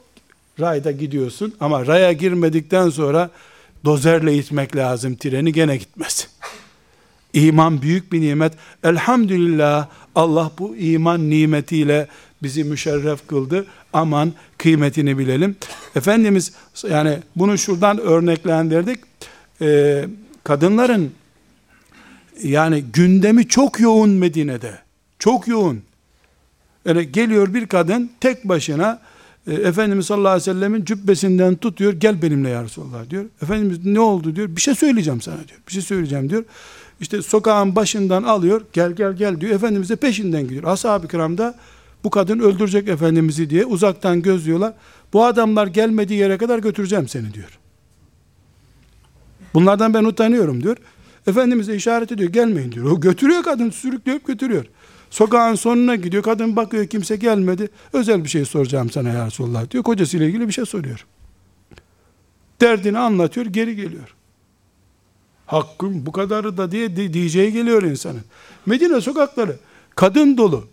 rayda gidiyorsun ama raya girmedikten sonra dozerle itmek lazım treni gene gitmez. İman büyük bir nimet. Elhamdülillah Allah bu iman nimetiyle bizi müşerref kıldı. Aman kıymetini bilelim. Efendimiz yani bunu şuradan örneklendirdik. Ee, kadınların yani gündemi çok yoğun Medine'de. Çok yoğun. Yani geliyor bir kadın tek başına e, Efendimiz sallallahu aleyhi ve sellemin cübbesinden tutuyor. Gel benimle ya Resulallah diyor. Efendimiz ne oldu diyor. Bir şey söyleyeceğim sana diyor. Bir şey söyleyeceğim diyor. İşte sokağın başından alıyor. Gel gel gel diyor. Efendimiz de peşinden gidiyor. Ashab-ı kiram da bu kadın öldürecek Efendimiz'i diye uzaktan gözlüyorlar. Bu adamlar gelmediği yere kadar götüreceğim seni diyor. Bunlardan ben utanıyorum diyor. Efendimiz de işaret ediyor gelmeyin diyor. O götürüyor kadın sürükleyip götürüyor. Sokağın sonuna gidiyor. Kadın bakıyor kimse gelmedi. Özel bir şey soracağım sana ya Resulullah diyor. Kocasıyla ilgili bir şey soruyor. Derdini anlatıyor geri geliyor. Hakkım bu kadarı da diye diyeceği geliyor insanın. Medine sokakları kadın dolu.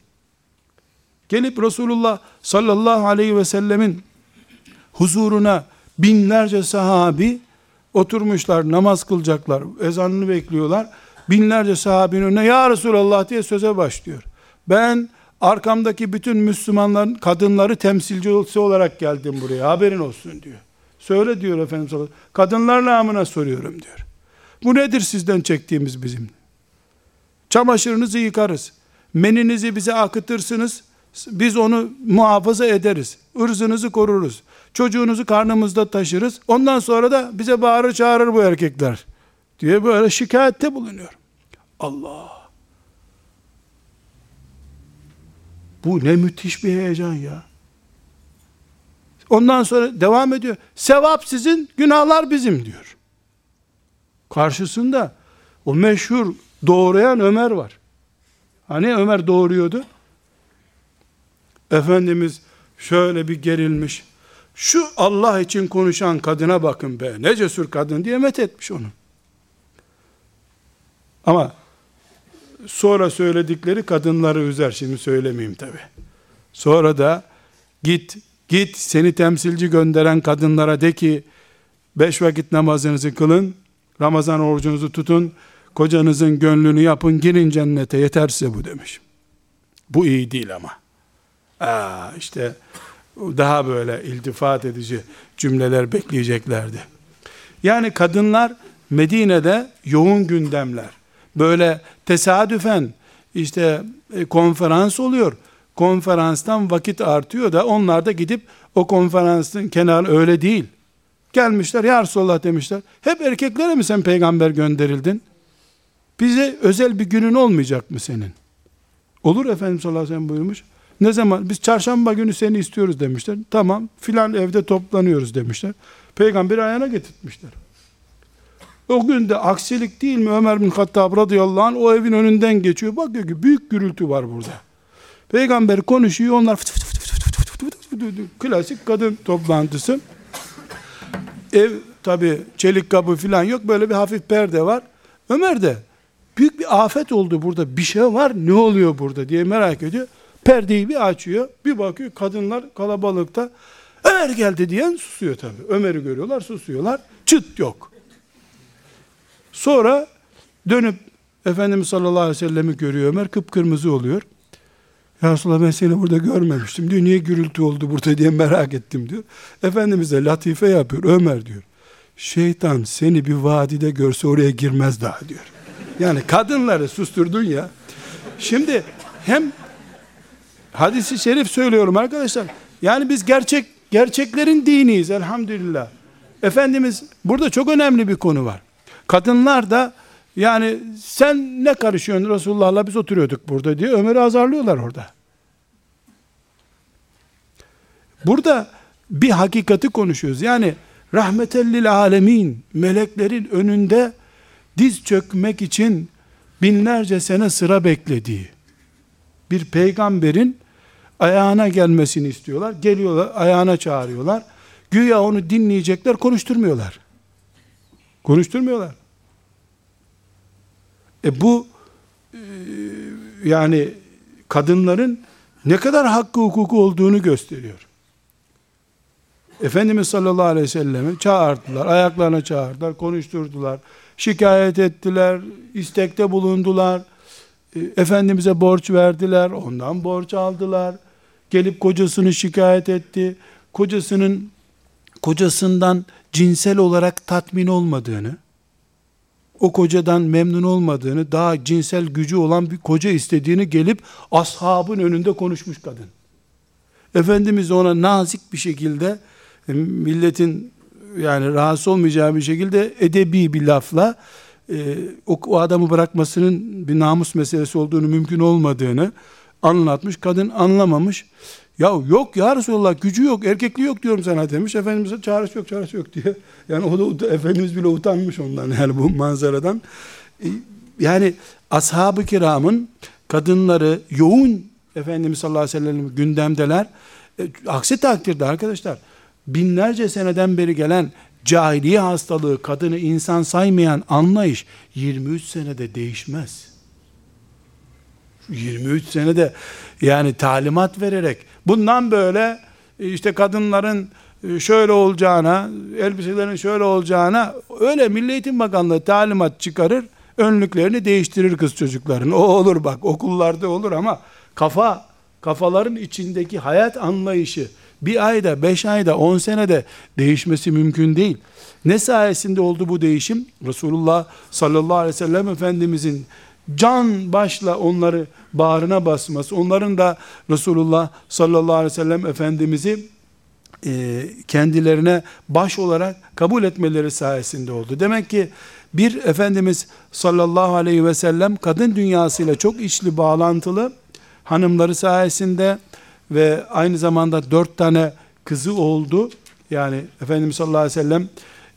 Gelip Resulullah sallallahu aleyhi ve sellemin huzuruna binlerce sahabi oturmuşlar namaz kılacaklar ezanını bekliyorlar binlerce sahabinin önüne ya Resulallah diye söze başlıyor ben arkamdaki bütün Müslümanların kadınları temsilcisi olarak geldim buraya haberin olsun diyor söyle diyor Efendimiz sallallahu kadınlar namına soruyorum diyor bu nedir sizden çektiğimiz bizim çamaşırınızı yıkarız meninizi bize akıtırsınız biz onu muhafaza ederiz. Irzınızı koruruz. Çocuğunuzu karnımızda taşırız. Ondan sonra da bize bağırır çağırır bu erkekler. Diye böyle şikayette bulunuyor. Allah. Bu ne müthiş bir heyecan ya. Ondan sonra devam ediyor. Sevap sizin, günahlar bizim diyor. Karşısında o meşhur doğrayan Ömer var. Hani Ömer doğuruyordu? Efendimiz şöyle bir gerilmiş. Şu Allah için konuşan kadına bakın be. Ne cesur kadın diye met etmiş onu. Ama sonra söyledikleri kadınları üzer. Şimdi söylemeyeyim tabi. Sonra da git git seni temsilci gönderen kadınlara de ki beş vakit namazınızı kılın, Ramazan orucunuzu tutun, kocanızın gönlünü yapın, girin cennete yeter size bu demiş. Bu iyi değil ama. Aa, işte daha böyle iltifat edici cümleler bekleyeceklerdi. Yani kadınlar Medine'de yoğun gündemler. Böyle tesadüfen işte e, konferans oluyor. Konferanstan vakit artıyor da onlar da gidip o konferansın kenarı öyle değil. Gelmişler ya Resulallah demişler. Hep erkeklere mi sen peygamber gönderildin? Bize özel bir günün olmayacak mı senin? Olur Efendimiz sallallahu aleyhi ve sellem buyurmuş. Ne zaman? Biz çarşamba günü seni istiyoruz demişler. Tamam filan evde toplanıyoruz demişler. Peygamber ayağına getirtmişler. O gün de aksilik değil mi Ömer bin Hattab radıyallahu anh o evin önünden geçiyor. Bakıyor ki büyük gürültü var burada. Peygamber konuşuyor onlar fıt fıt fıt fıt fıt fıt fıt fıt fıt klasik kadın toplantısı. Ev tabi çelik kapı filan yok böyle bir hafif perde var. Ömer de büyük bir afet oldu burada bir şey var ne oluyor burada diye merak ediyor. Perdeyi bir açıyor, bir bakıyor kadınlar kalabalıkta. Ömer geldi diyen susuyor tabi. Ömer'i görüyorlar, susuyorlar. Çıt yok. Sonra dönüp Efendimiz sallallahu aleyhi ve sellem'i görüyor Ömer, kıpkırmızı oluyor. Ya Resulallah ben seni burada görmemiştim diyor. Niye gürültü oldu burada diye merak ettim diyor. Efendimiz de latife yapıyor. Ömer diyor. Şeytan seni bir vadide görse oraya girmez daha diyor. Yani kadınları susturdun ya. Şimdi hem hadisi şerif söylüyorum arkadaşlar. Yani biz gerçek gerçeklerin diniyiz elhamdülillah. Efendimiz burada çok önemli bir konu var. Kadınlar da yani sen ne karışıyorsun Resulullah'la biz oturuyorduk burada diye Ömer'i azarlıyorlar orada. Burada bir hakikati konuşuyoruz. Yani rahmetellil alemin meleklerin önünde diz çökmek için binlerce sene sıra beklediği bir peygamberin ayağına gelmesini istiyorlar. Geliyorlar, ayağına çağırıyorlar. Güya onu dinleyecekler, konuşturmuyorlar. Konuşturmuyorlar. E bu e, yani kadınların ne kadar hakkı hukuku olduğunu gösteriyor. Efendimiz sallallahu aleyhi ve sellem'i çağırdılar, ayaklarına çağırdılar, konuşturdular, şikayet ettiler, istekte bulundular, e, Efendimiz'e borç verdiler, ondan borç aldılar, gelip kocasını şikayet etti, kocasının kocasından cinsel olarak tatmin olmadığını, o kocadan memnun olmadığını, daha cinsel gücü olan bir koca istediğini gelip ashabın önünde konuşmuş kadın. Efendimiz ona nazik bir şekilde e, milletin yani rahatsız olmayacağı bir şekilde edebi bir lafla e, o, o adamı bırakmasının bir namus meselesi olduğunu mümkün olmadığını anlatmış. Kadın anlamamış. Ya yok ya Resulallah gücü yok, erkekliği yok diyorum sana demiş. Efendimiz'e çaresi yok, çaresi yok diye. Yani o da Efendimiz bile utanmış ondan yani bu manzaradan. E, yani ashab-ı kiramın kadınları yoğun Efendimiz sallallahu aleyhi ve sellem gündemdeler. E, aksi takdirde arkadaşlar binlerce seneden beri gelen cahiliye hastalığı kadını insan saymayan anlayış 23 senede değişmez. 23 senede yani talimat vererek bundan böyle işte kadınların şöyle olacağına, elbiselerin şöyle olacağına öyle Milli Eğitim Bakanlığı talimat çıkarır, önlüklerini değiştirir kız çocukların. O olur bak okullarda olur ama kafa kafaların içindeki hayat anlayışı bir ayda, beş ayda, on senede değişmesi mümkün değil. Ne sayesinde oldu bu değişim? Resulullah sallallahu aleyhi ve sellem Efendimizin can başla onları bağrına basması, onların da Resulullah sallallahu aleyhi ve sellem Efendimiz'i e, kendilerine baş olarak kabul etmeleri sayesinde oldu. Demek ki bir Efendimiz sallallahu aleyhi ve sellem kadın dünyasıyla çok içli bağlantılı hanımları sayesinde ve aynı zamanda dört tane kızı oldu. Yani Efendimiz sallallahu aleyhi ve sellem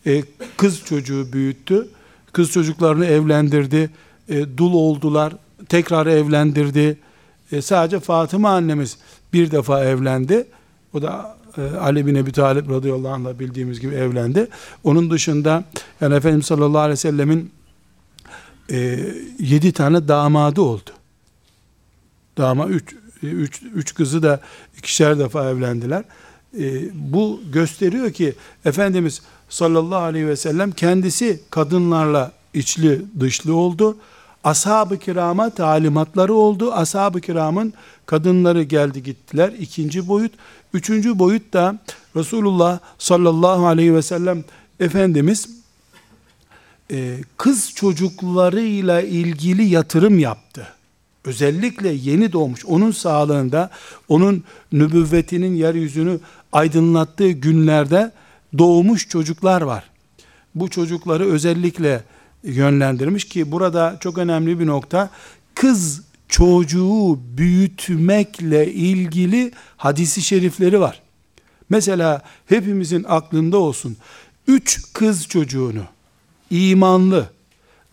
e, kız çocuğu büyüttü. Kız çocuklarını evlendirdi. E, dul oldular. Tekrar evlendirdi. E, sadece Fatıma annemiz bir defa evlendi. O da e, Ali bin Ebi Talib radıyallahu anh'la bildiğimiz gibi evlendi. Onun dışında yani Efendimiz sallallahu aleyhi ve sellemin e, yedi tane damadı oldu. Dama üç, üç, üç kızı da ikişer defa evlendiler. E, bu gösteriyor ki Efendimiz sallallahu aleyhi ve sellem kendisi kadınlarla içli dışlı oldu. Ashab-ı kirama talimatları oldu. Ashab-ı kiramın kadınları geldi gittiler. İkinci boyut. Üçüncü boyut da Resulullah sallallahu aleyhi ve sellem Efendimiz e, kız çocuklarıyla ilgili yatırım yaptı. Özellikle yeni doğmuş, onun sağlığında, onun nübüvvetinin yeryüzünü aydınlattığı günlerde doğmuş çocuklar var. Bu çocukları özellikle yönlendirmiş ki burada çok önemli bir nokta kız çocuğu büyütmekle ilgili hadisi şerifleri var. Mesela hepimizin aklında olsun. Üç kız çocuğunu imanlı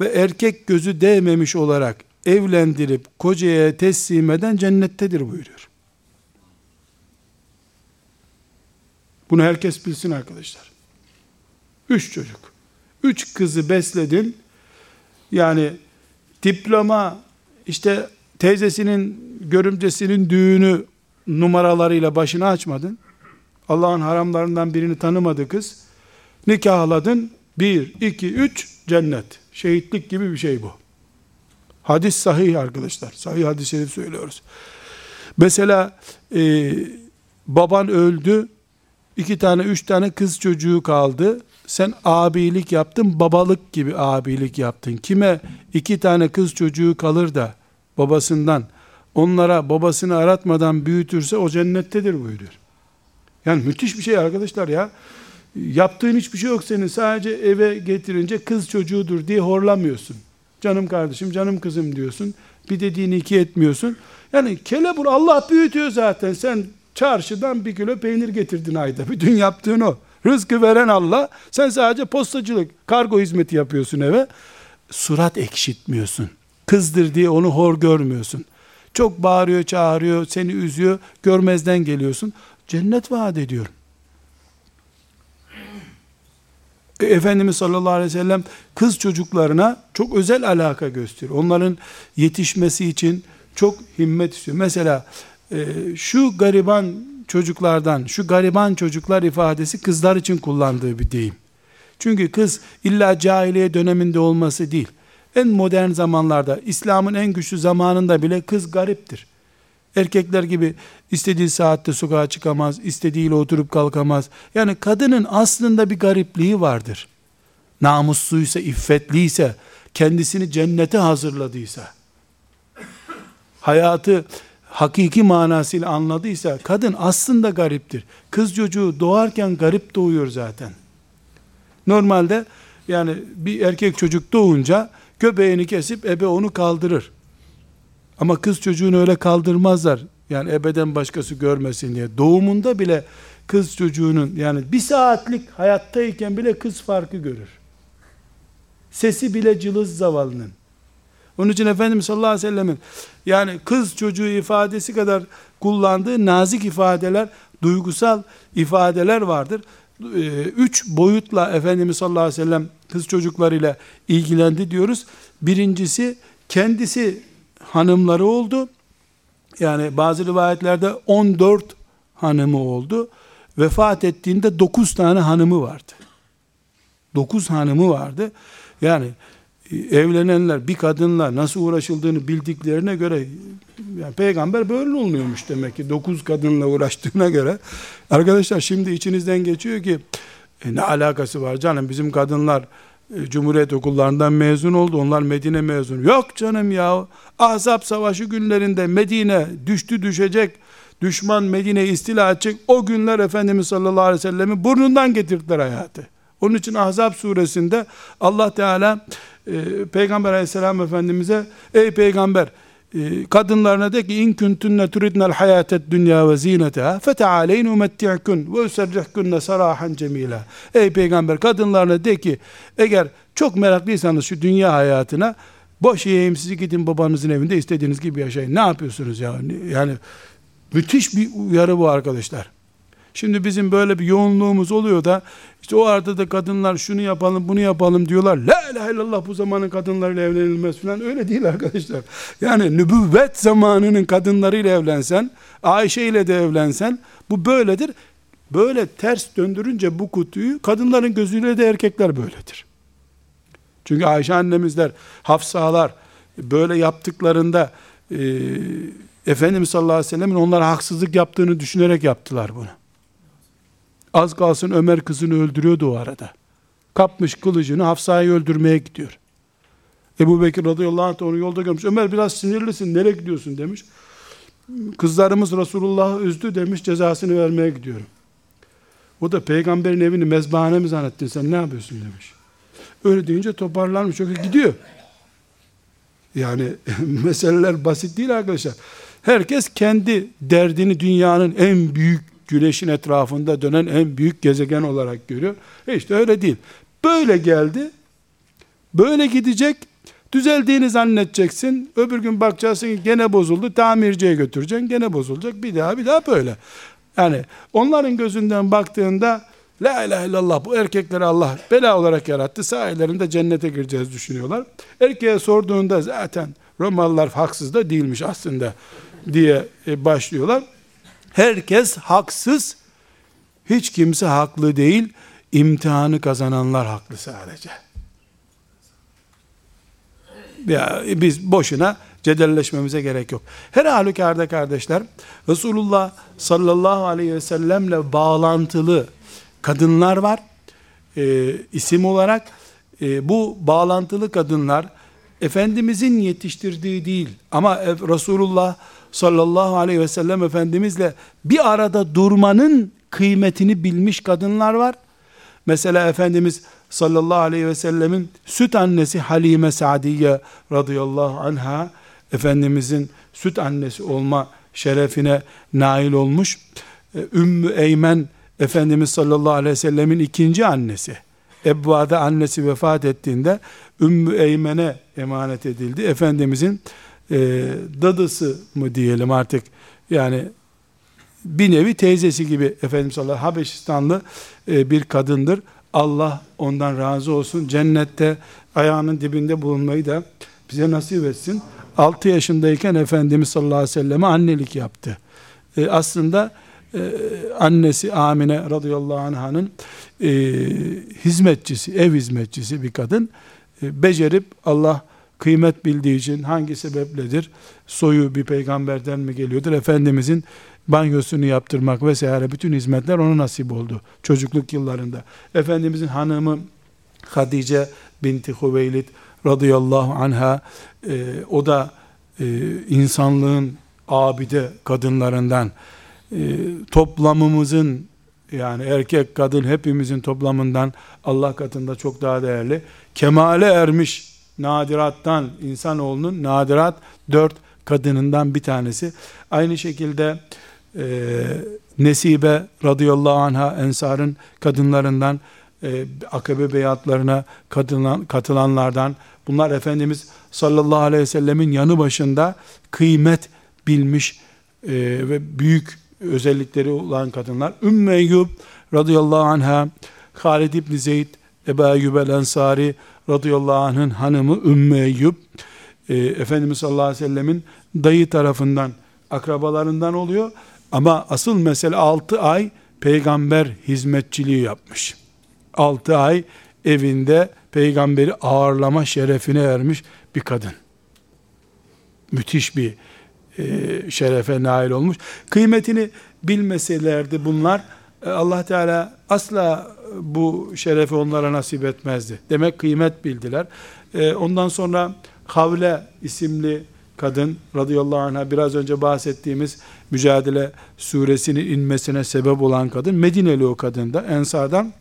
ve erkek gözü değmemiş olarak evlendirip kocaya teslim eden cennettedir buyuruyor. Bunu herkes bilsin arkadaşlar. Üç çocuk. Üç kızı besledin. Yani diploma işte teyzesinin görümcesinin düğünü numaralarıyla başını açmadın. Allah'ın haramlarından birini tanımadı kız. Nikahladın. Bir, iki, üç cennet. Şehitlik gibi bir şey bu. Hadis sahih arkadaşlar. Sahih hadis-i şerif söylüyoruz. Mesela e, baban öldü. iki tane, üç tane kız çocuğu kaldı. Sen abilik yaptın, babalık gibi abilik yaptın. Kime iki tane kız çocuğu kalır da babasından onlara babasını aratmadan büyütürse o cennettedir buyuruyor. Yani müthiş bir şey arkadaşlar ya. Yaptığın hiçbir şey yok senin. Sadece eve getirince kız çocuğudur diye horlamıyorsun. Canım kardeşim, canım kızım diyorsun. Bir dediğini iki etmiyorsun. Yani kelebur Allah büyütüyor zaten. Sen çarşıdan bir kilo peynir getirdin ayda. Bütün yaptığın o. Rızkı veren Allah. Sen sadece postacılık, kargo hizmeti yapıyorsun eve. Surat ekşitmiyorsun. Kızdır diye onu hor görmüyorsun. Çok bağırıyor, çağırıyor, seni üzüyor. Görmezden geliyorsun. Cennet vaat ediyor. E, Efendimiz sallallahu aleyhi ve sellem kız çocuklarına çok özel alaka gösteriyor. Onların yetişmesi için çok himmet istiyor. Mesela e, şu gariban çocuklardan, şu gariban çocuklar ifadesi kızlar için kullandığı bir deyim. Çünkü kız illa cahiliye döneminde olması değil. En modern zamanlarda, İslam'ın en güçlü zamanında bile kız gariptir. Erkekler gibi istediği saatte sokağa çıkamaz, istediğiyle oturup kalkamaz. Yani kadının aslında bir garipliği vardır. Namusluysa, iffetliyse, kendisini cennete hazırladıysa, hayatı hakiki manasıyla anladıysa, kadın aslında gariptir. Kız çocuğu doğarken garip doğuyor zaten. Normalde yani bir erkek çocuk doğunca köpeğini kesip ebe onu kaldırır. Ama kız çocuğunu öyle kaldırmazlar. Yani ebeden başkası görmesin diye. Doğumunda bile kız çocuğunun yani bir saatlik hayattayken bile kız farkı görür. Sesi bile cılız zavallının. Onun için Efendimiz sallallahu aleyhi ve sellemin yani kız çocuğu ifadesi kadar kullandığı nazik ifadeler, duygusal ifadeler vardır. Ee, üç boyutla Efendimiz sallallahu aleyhi ve sellem kız çocuklarıyla ilgilendi diyoruz. Birincisi kendisi hanımları oldu. Yani bazı rivayetlerde 14 hanımı oldu. Vefat ettiğinde 9 tane hanımı vardı. 9 hanımı vardı. Yani evlenenler bir kadınla nasıl uğraşıldığını bildiklerine göre yani peygamber böyle olmuyormuş demek ki 9 kadınla uğraştığına göre arkadaşlar şimdi içinizden geçiyor ki e, ne alakası var canım bizim kadınlar e, Cumhuriyet okullarından mezun oldu. Onlar Medine mezunu. Yok canım ya. Ahzab savaşı günlerinde Medine düştü düşecek. Düşman Medine istila edecek. O günler Efendimiz sallallahu aleyhi ve sellem'i burnundan getirdiler hayatı. Onun için Ahzab suresinde Allah Teala e, Peygamber aleyhisselam efendimize ey peygamber e, kadınlarına de ki in kuntunne turidnel hayatet dünya ve zineteha fetealeyn umetti'kun ve userrihkunne sarahan cemila ey peygamber kadınlarına de ki eğer çok meraklıysanız şu dünya hayatına boş yiyeyim sizi gidin babanızın evinde istediğiniz gibi yaşayın. Ne yapıyorsunuz ya? Yani müthiş bir uyarı bu arkadaşlar Şimdi bizim böyle bir yoğunluğumuz oluyor da işte o arada da kadınlar şunu yapalım bunu yapalım diyorlar. La ilahe illallah bu zamanın kadınlarıyla evlenilmez falan öyle değil arkadaşlar. Yani nübüvvet zamanının kadınlarıyla evlensen, Ayşe ile de evlensen bu böyledir. Böyle ters döndürünce bu kutuyu kadınların gözüyle de erkekler böyledir. Çünkü Ayşe annemizler, Hafsalar böyle yaptıklarında e, Efendimiz sallallahu aleyhi ve sellem'in onlara haksızlık yaptığını düşünerek yaptılar bunu. Az kalsın Ömer kızını öldürüyordu o arada. Kapmış kılıcını Hafsa'yı öldürmeye gidiyor. Ebu Bekir radıyallahu anh onu yolda görmüş. Ömer biraz sinirlisin nereye gidiyorsun demiş. Kızlarımız Resulullah'ı üzdü demiş cezasını vermeye gidiyorum. O da peygamberin evini mezbahane mi zannettin sen ne yapıyorsun demiş. Öyle deyince toparlanmış. Çünkü gidiyor. Yani meseleler basit değil arkadaşlar. Herkes kendi derdini dünyanın en büyük güneşin etrafında dönen en büyük gezegen olarak görüyor. E işte öyle değil. Böyle geldi. Böyle gidecek. Düzeldiğini zannedeceksin. Öbür gün bakacaksın ki gene bozuldu. Tamirciye götüreceksin. Gene bozulacak. Bir daha bir daha böyle. Yani onların gözünden baktığında La ilahe illallah bu erkekleri Allah bela olarak yarattı. Sahilerinde cennete gireceğiz düşünüyorlar. Erkeğe sorduğunda zaten Romalılar haksız da değilmiş aslında diye e, başlıyorlar. Herkes haksız, hiç kimse haklı değil, imtihanı kazananlar haklı sadece. Ya, biz boşuna cedelleşmemize gerek yok. Her halükarda kardeşler, Resulullah sallallahu aleyhi ve sellemle bağlantılı kadınlar var. E, isim olarak e, bu bağlantılı kadınlar Efendimizin yetiştirdiği değil ama Resulullah sallallahu aleyhi ve sellem Efendimizle bir arada durmanın kıymetini bilmiş kadınlar var. Mesela Efendimiz sallallahu aleyhi ve sellemin süt annesi Halime Sa'diye radıyallahu anha Efendimizin süt annesi olma şerefine nail olmuş. Ee, Ümmü Eymen Efendimiz sallallahu aleyhi ve sellemin ikinci annesi. Ebba'da annesi vefat ettiğinde Ümmü Eymen'e emanet edildi. Efendimizin e, dadısı mı diyelim artık yani bir nevi teyzesi gibi Efendimiz sallallahu Habeşistanlı e, bir kadındır. Allah ondan razı olsun. Cennette ayağının dibinde bulunmayı da bize nasip etsin. 6 yaşındayken Efendimiz sallallahu aleyhi ve selleme annelik yaptı. E, aslında e, annesi Amine radıyallahu anh'ın e, hizmetçisi, ev hizmetçisi bir kadın. E, becerip Allah kıymet bildiği için hangi sebepledir? Soyu bir peygamberden mi geliyordur? Efendimizin banyosunu yaptırmak vesaire bütün hizmetler ona nasip oldu çocukluk yıllarında. Efendimizin hanımı Hadice binti Hüveylid radıyallahu anha e, o da e, insanlığın abide kadınlarından e, toplamımızın yani erkek kadın hepimizin toplamından Allah katında çok daha değerli kemale ermiş nadirattan insanoğlunun nadirat dört kadınından bir tanesi aynı şekilde e, Nesibe radıyallahu anha ensarın kadınlarından e, akabe beyatlarına katılan, katılanlardan bunlar Efendimiz sallallahu aleyhi ve sellemin yanı başında kıymet bilmiş e, ve büyük özellikleri olan kadınlar. Ümmü Eyyub radıyallahu anha Halid İbni Zeyd Ebu Eyyub el Ensari radıyallahu anh'ın hanımı Ümmü Eyyub e, Efendimiz sallallahu aleyhi ve sellemin dayı tarafından akrabalarından oluyor ama asıl mesele 6 ay peygamber hizmetçiliği yapmış. 6 ay evinde peygamberi ağırlama şerefine ermiş bir kadın. Müthiş bir e, şerefe nail olmuş. Kıymetini bilmeselerdi bunlar e, Allah Teala asla bu şerefi onlara nasip etmezdi. Demek kıymet bildiler. E, ondan sonra Havle isimli kadın radıyallahu anh'a biraz önce bahsettiğimiz mücadele suresinin inmesine sebep olan kadın Medineli o kadın da Ensar'dan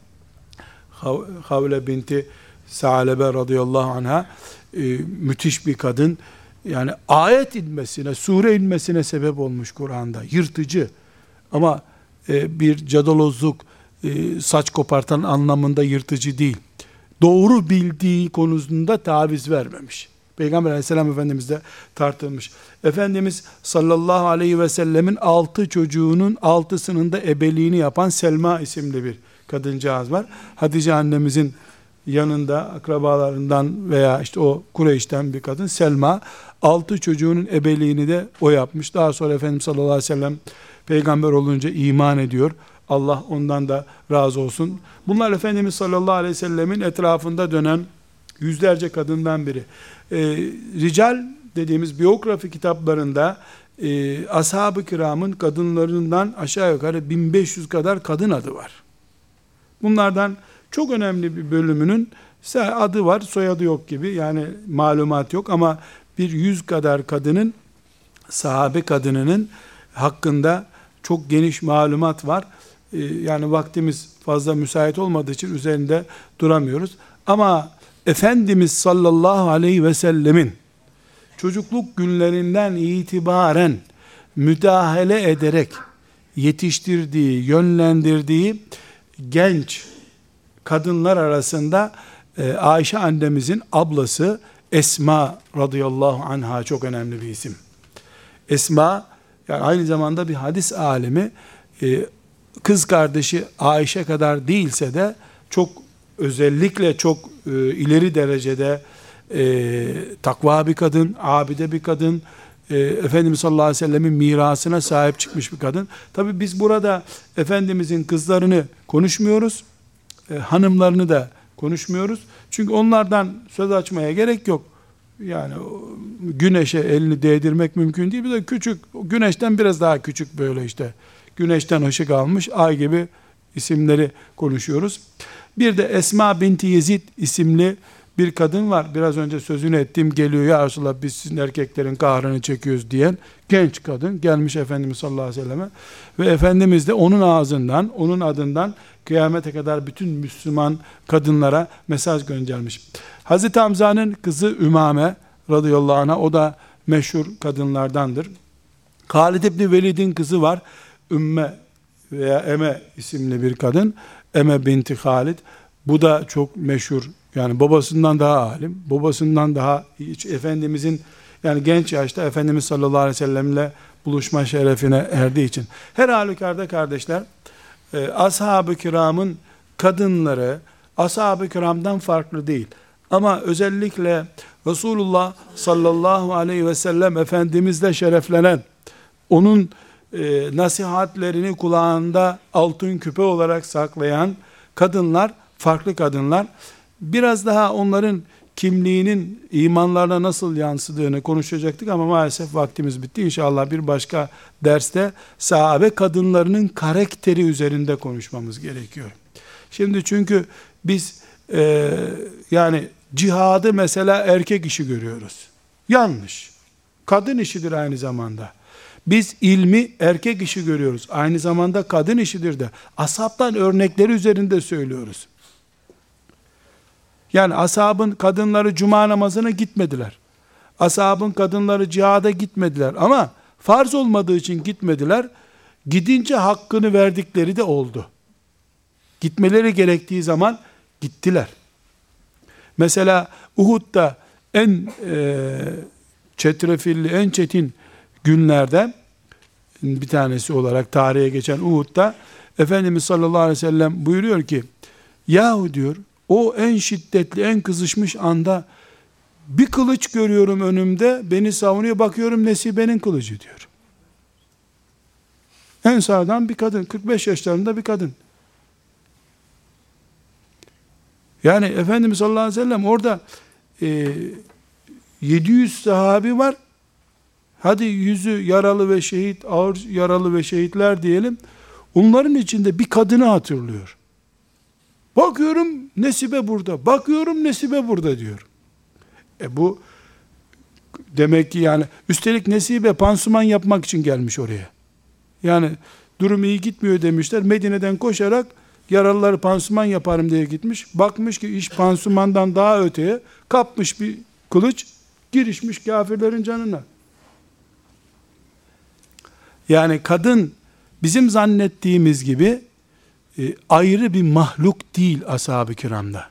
Havle binti Sa'lebe radıyallahu anh'a e, müthiş bir kadın yani ayet inmesine, sure inmesine sebep olmuş Kur'an'da. Yırtıcı ama e, bir cadalozluk, e, saç kopartan anlamında yırtıcı değil. Doğru bildiği konusunda taviz vermemiş. Peygamber aleyhisselam Efendimiz de tartılmış. Efendimiz sallallahu aleyhi ve sellemin altı çocuğunun altısının da ebeliğini yapan Selma isimli bir kadıncağız var. Hatice annemizin yanında akrabalarından veya işte o Kureyş'ten bir kadın Selma altı çocuğunun ebeliğini de o yapmış. Daha sonra Efendimiz sallallahu aleyhi ve sellem peygamber olunca iman ediyor. Allah ondan da razı olsun. Bunlar Efendimiz sallallahu aleyhi ve sellemin etrafında dönen yüzlerce kadından biri. Ee, rical dediğimiz biyografi kitaplarında e, ashab-ı kiramın kadınlarından aşağı yukarı 1500 kadar kadın adı var. Bunlardan çok önemli bir bölümünün adı var, soyadı yok gibi. Yani malumat yok ama bir yüz kadar kadının sahabe kadınının hakkında çok geniş malumat var. Ee, yani vaktimiz fazla müsait olmadığı için üzerinde duramıyoruz. Ama Efendimiz sallallahu aleyhi ve sellemin çocukluk günlerinden itibaren müdahale ederek yetiştirdiği, yönlendirdiği genç kadınlar arasında e, Ayşe annemizin ablası Esma radıyallahu anha çok önemli bir isim. Esma yani aynı zamanda bir hadis alimi e, kız kardeşi Ayşe kadar değilse de çok özellikle çok e, ileri derecede e, takva bir kadın, abide bir kadın, e, Efendimiz sallallahu aleyhi ve sellemin mirasına sahip çıkmış bir kadın. Tabi biz burada Efendimizin kızlarını konuşmuyoruz, e, hanımlarını da konuşmuyoruz. Çünkü onlardan söz açmaya gerek yok. Yani güneşe elini değdirmek mümkün değil. Bir de küçük, güneşten biraz daha küçük böyle işte. Güneşten ışık almış ay gibi isimleri konuşuyoruz. Bir de Esma binti Yezid isimli bir kadın var. Biraz önce sözünü ettiğim geliyor ya Resulallah biz sizin erkeklerin kahrını çekiyoruz diyen genç kadın gelmiş Efendimiz sallallahu aleyhi ve selleme ve Efendimiz de onun ağzından, onun adından kıyamete kadar bütün Müslüman kadınlara mesaj göndermiş. Hazreti Hamza'nın kızı Ümame radıyallahu anh'a o da meşhur kadınlardandır. Halid İbni Velid'in kızı var. Ümme veya Eme isimli bir kadın. Eme binti Halid. Bu da çok meşhur. Yani babasından daha alim, babasından daha hiç Efendimizin yani genç yaşta Efendimiz sallallahu aleyhi ve sellemle buluşma şerefine erdiği için. Her halükarda kardeşler, e, ashab-ı kiramın kadınları ashab-ı kiramdan farklı değil. Ama özellikle Resulullah sallallahu aleyhi ve sellem Efendimizle şereflenen, onun e, nasihatlerini kulağında altın küpe olarak saklayan kadınlar, farklı kadınlar, biraz daha onların kimliğinin imanlarına nasıl yansıdığını konuşacaktık ama maalesef vaktimiz bitti. İnşallah bir başka derste sahabe kadınlarının karakteri üzerinde konuşmamız gerekiyor. Şimdi çünkü biz e, yani cihadı mesela erkek işi görüyoruz. Yanlış. Kadın işidir aynı zamanda. Biz ilmi erkek işi görüyoruz. Aynı zamanda kadın işidir de. Asaptan örnekleri üzerinde söylüyoruz. Yani ashabın kadınları cuma namazına gitmediler. Ashabın kadınları cihada gitmediler ama farz olmadığı için gitmediler. Gidince hakkını verdikleri de oldu. Gitmeleri gerektiği zaman gittiler. Mesela Uhud'da en e, çetrefilli, en çetin günlerde bir tanesi olarak tarihe geçen Uhud'da Efendimiz sallallahu aleyhi ve sellem buyuruyor ki yahu diyor o en şiddetli, en kızışmış anda bir kılıç görüyorum önümde, beni savunuyor, bakıyorum Nesibe'nin kılıcı diyor. En sağdan bir kadın, 45 yaşlarında bir kadın. Yani Efendimiz sallallahu aleyhi ve sellem orada e, 700 sahabi var. Hadi yüzü yaralı ve şehit, ağır yaralı ve şehitler diyelim. Onların içinde bir kadını hatırlıyor. Bakıyorum Nesibe burada. Bakıyorum Nesibe burada diyor. E bu demek ki yani üstelik Nesibe pansuman yapmak için gelmiş oraya. Yani durum iyi gitmiyor demişler. Medine'den koşarak yaralıları pansuman yaparım diye gitmiş. Bakmış ki iş pansumandan daha öteye kapmış bir kılıç girişmiş kafirlerin canına. Yani kadın bizim zannettiğimiz gibi e, ayrı bir mahluk değil ashab-ı kiramda.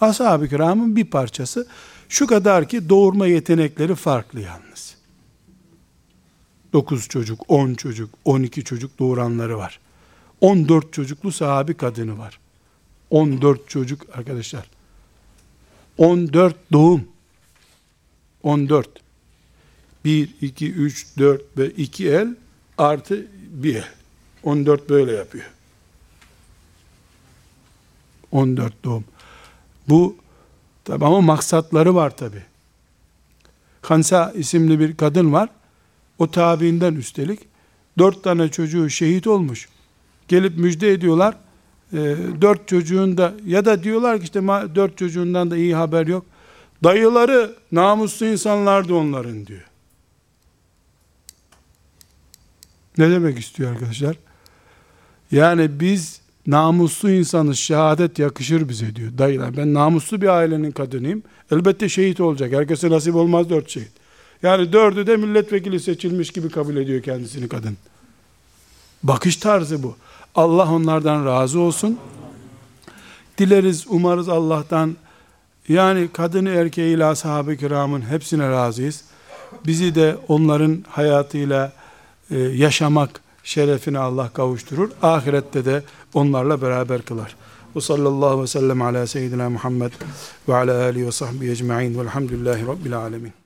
Ashab-ı kiramın bir parçası. Şu kadar ki doğurma yetenekleri farklı yalnız. 9 çocuk, 10 çocuk, 12 çocuk doğuranları var. 14 çocuklu sahabi kadını var. 14 çocuk arkadaşlar. 14 doğum. 14. 1, 2, 3, 4 ve 2 el artı bir el. 14 böyle yapıyor. 14 doğum. Bu tabi ama maksatları var tabi. Hansa isimli bir kadın var. O tabiinden üstelik dört tane çocuğu şehit olmuş. Gelip müjde ediyorlar. E, dört çocuğun da ya da diyorlar ki işte dört çocuğundan da iyi haber yok. Dayıları namuslu insanlardı onların diyor. Ne demek istiyor arkadaşlar? Yani biz namuslu insanız, şehadet yakışır bize diyor. Dayılar ben namuslu bir ailenin kadınıyım. Elbette şehit olacak. Herkese nasip olmaz dört şehit. Yani dördü de milletvekili seçilmiş gibi kabul ediyor kendisini kadın. Bakış tarzı bu. Allah onlardan razı olsun. Dileriz, umarız Allah'tan yani kadını erkeğiyle ashab-ı kiramın hepsine razıyız. Bizi de onların hayatıyla yaşamak şerefine Allah kavuşturur. Ahirette de onlarla beraber kılar. Ve sallallahu ve sellem ala seyyidina Muhammed ve ala alihi ve sahbihi ecma'in velhamdülillahi rabbil alemin.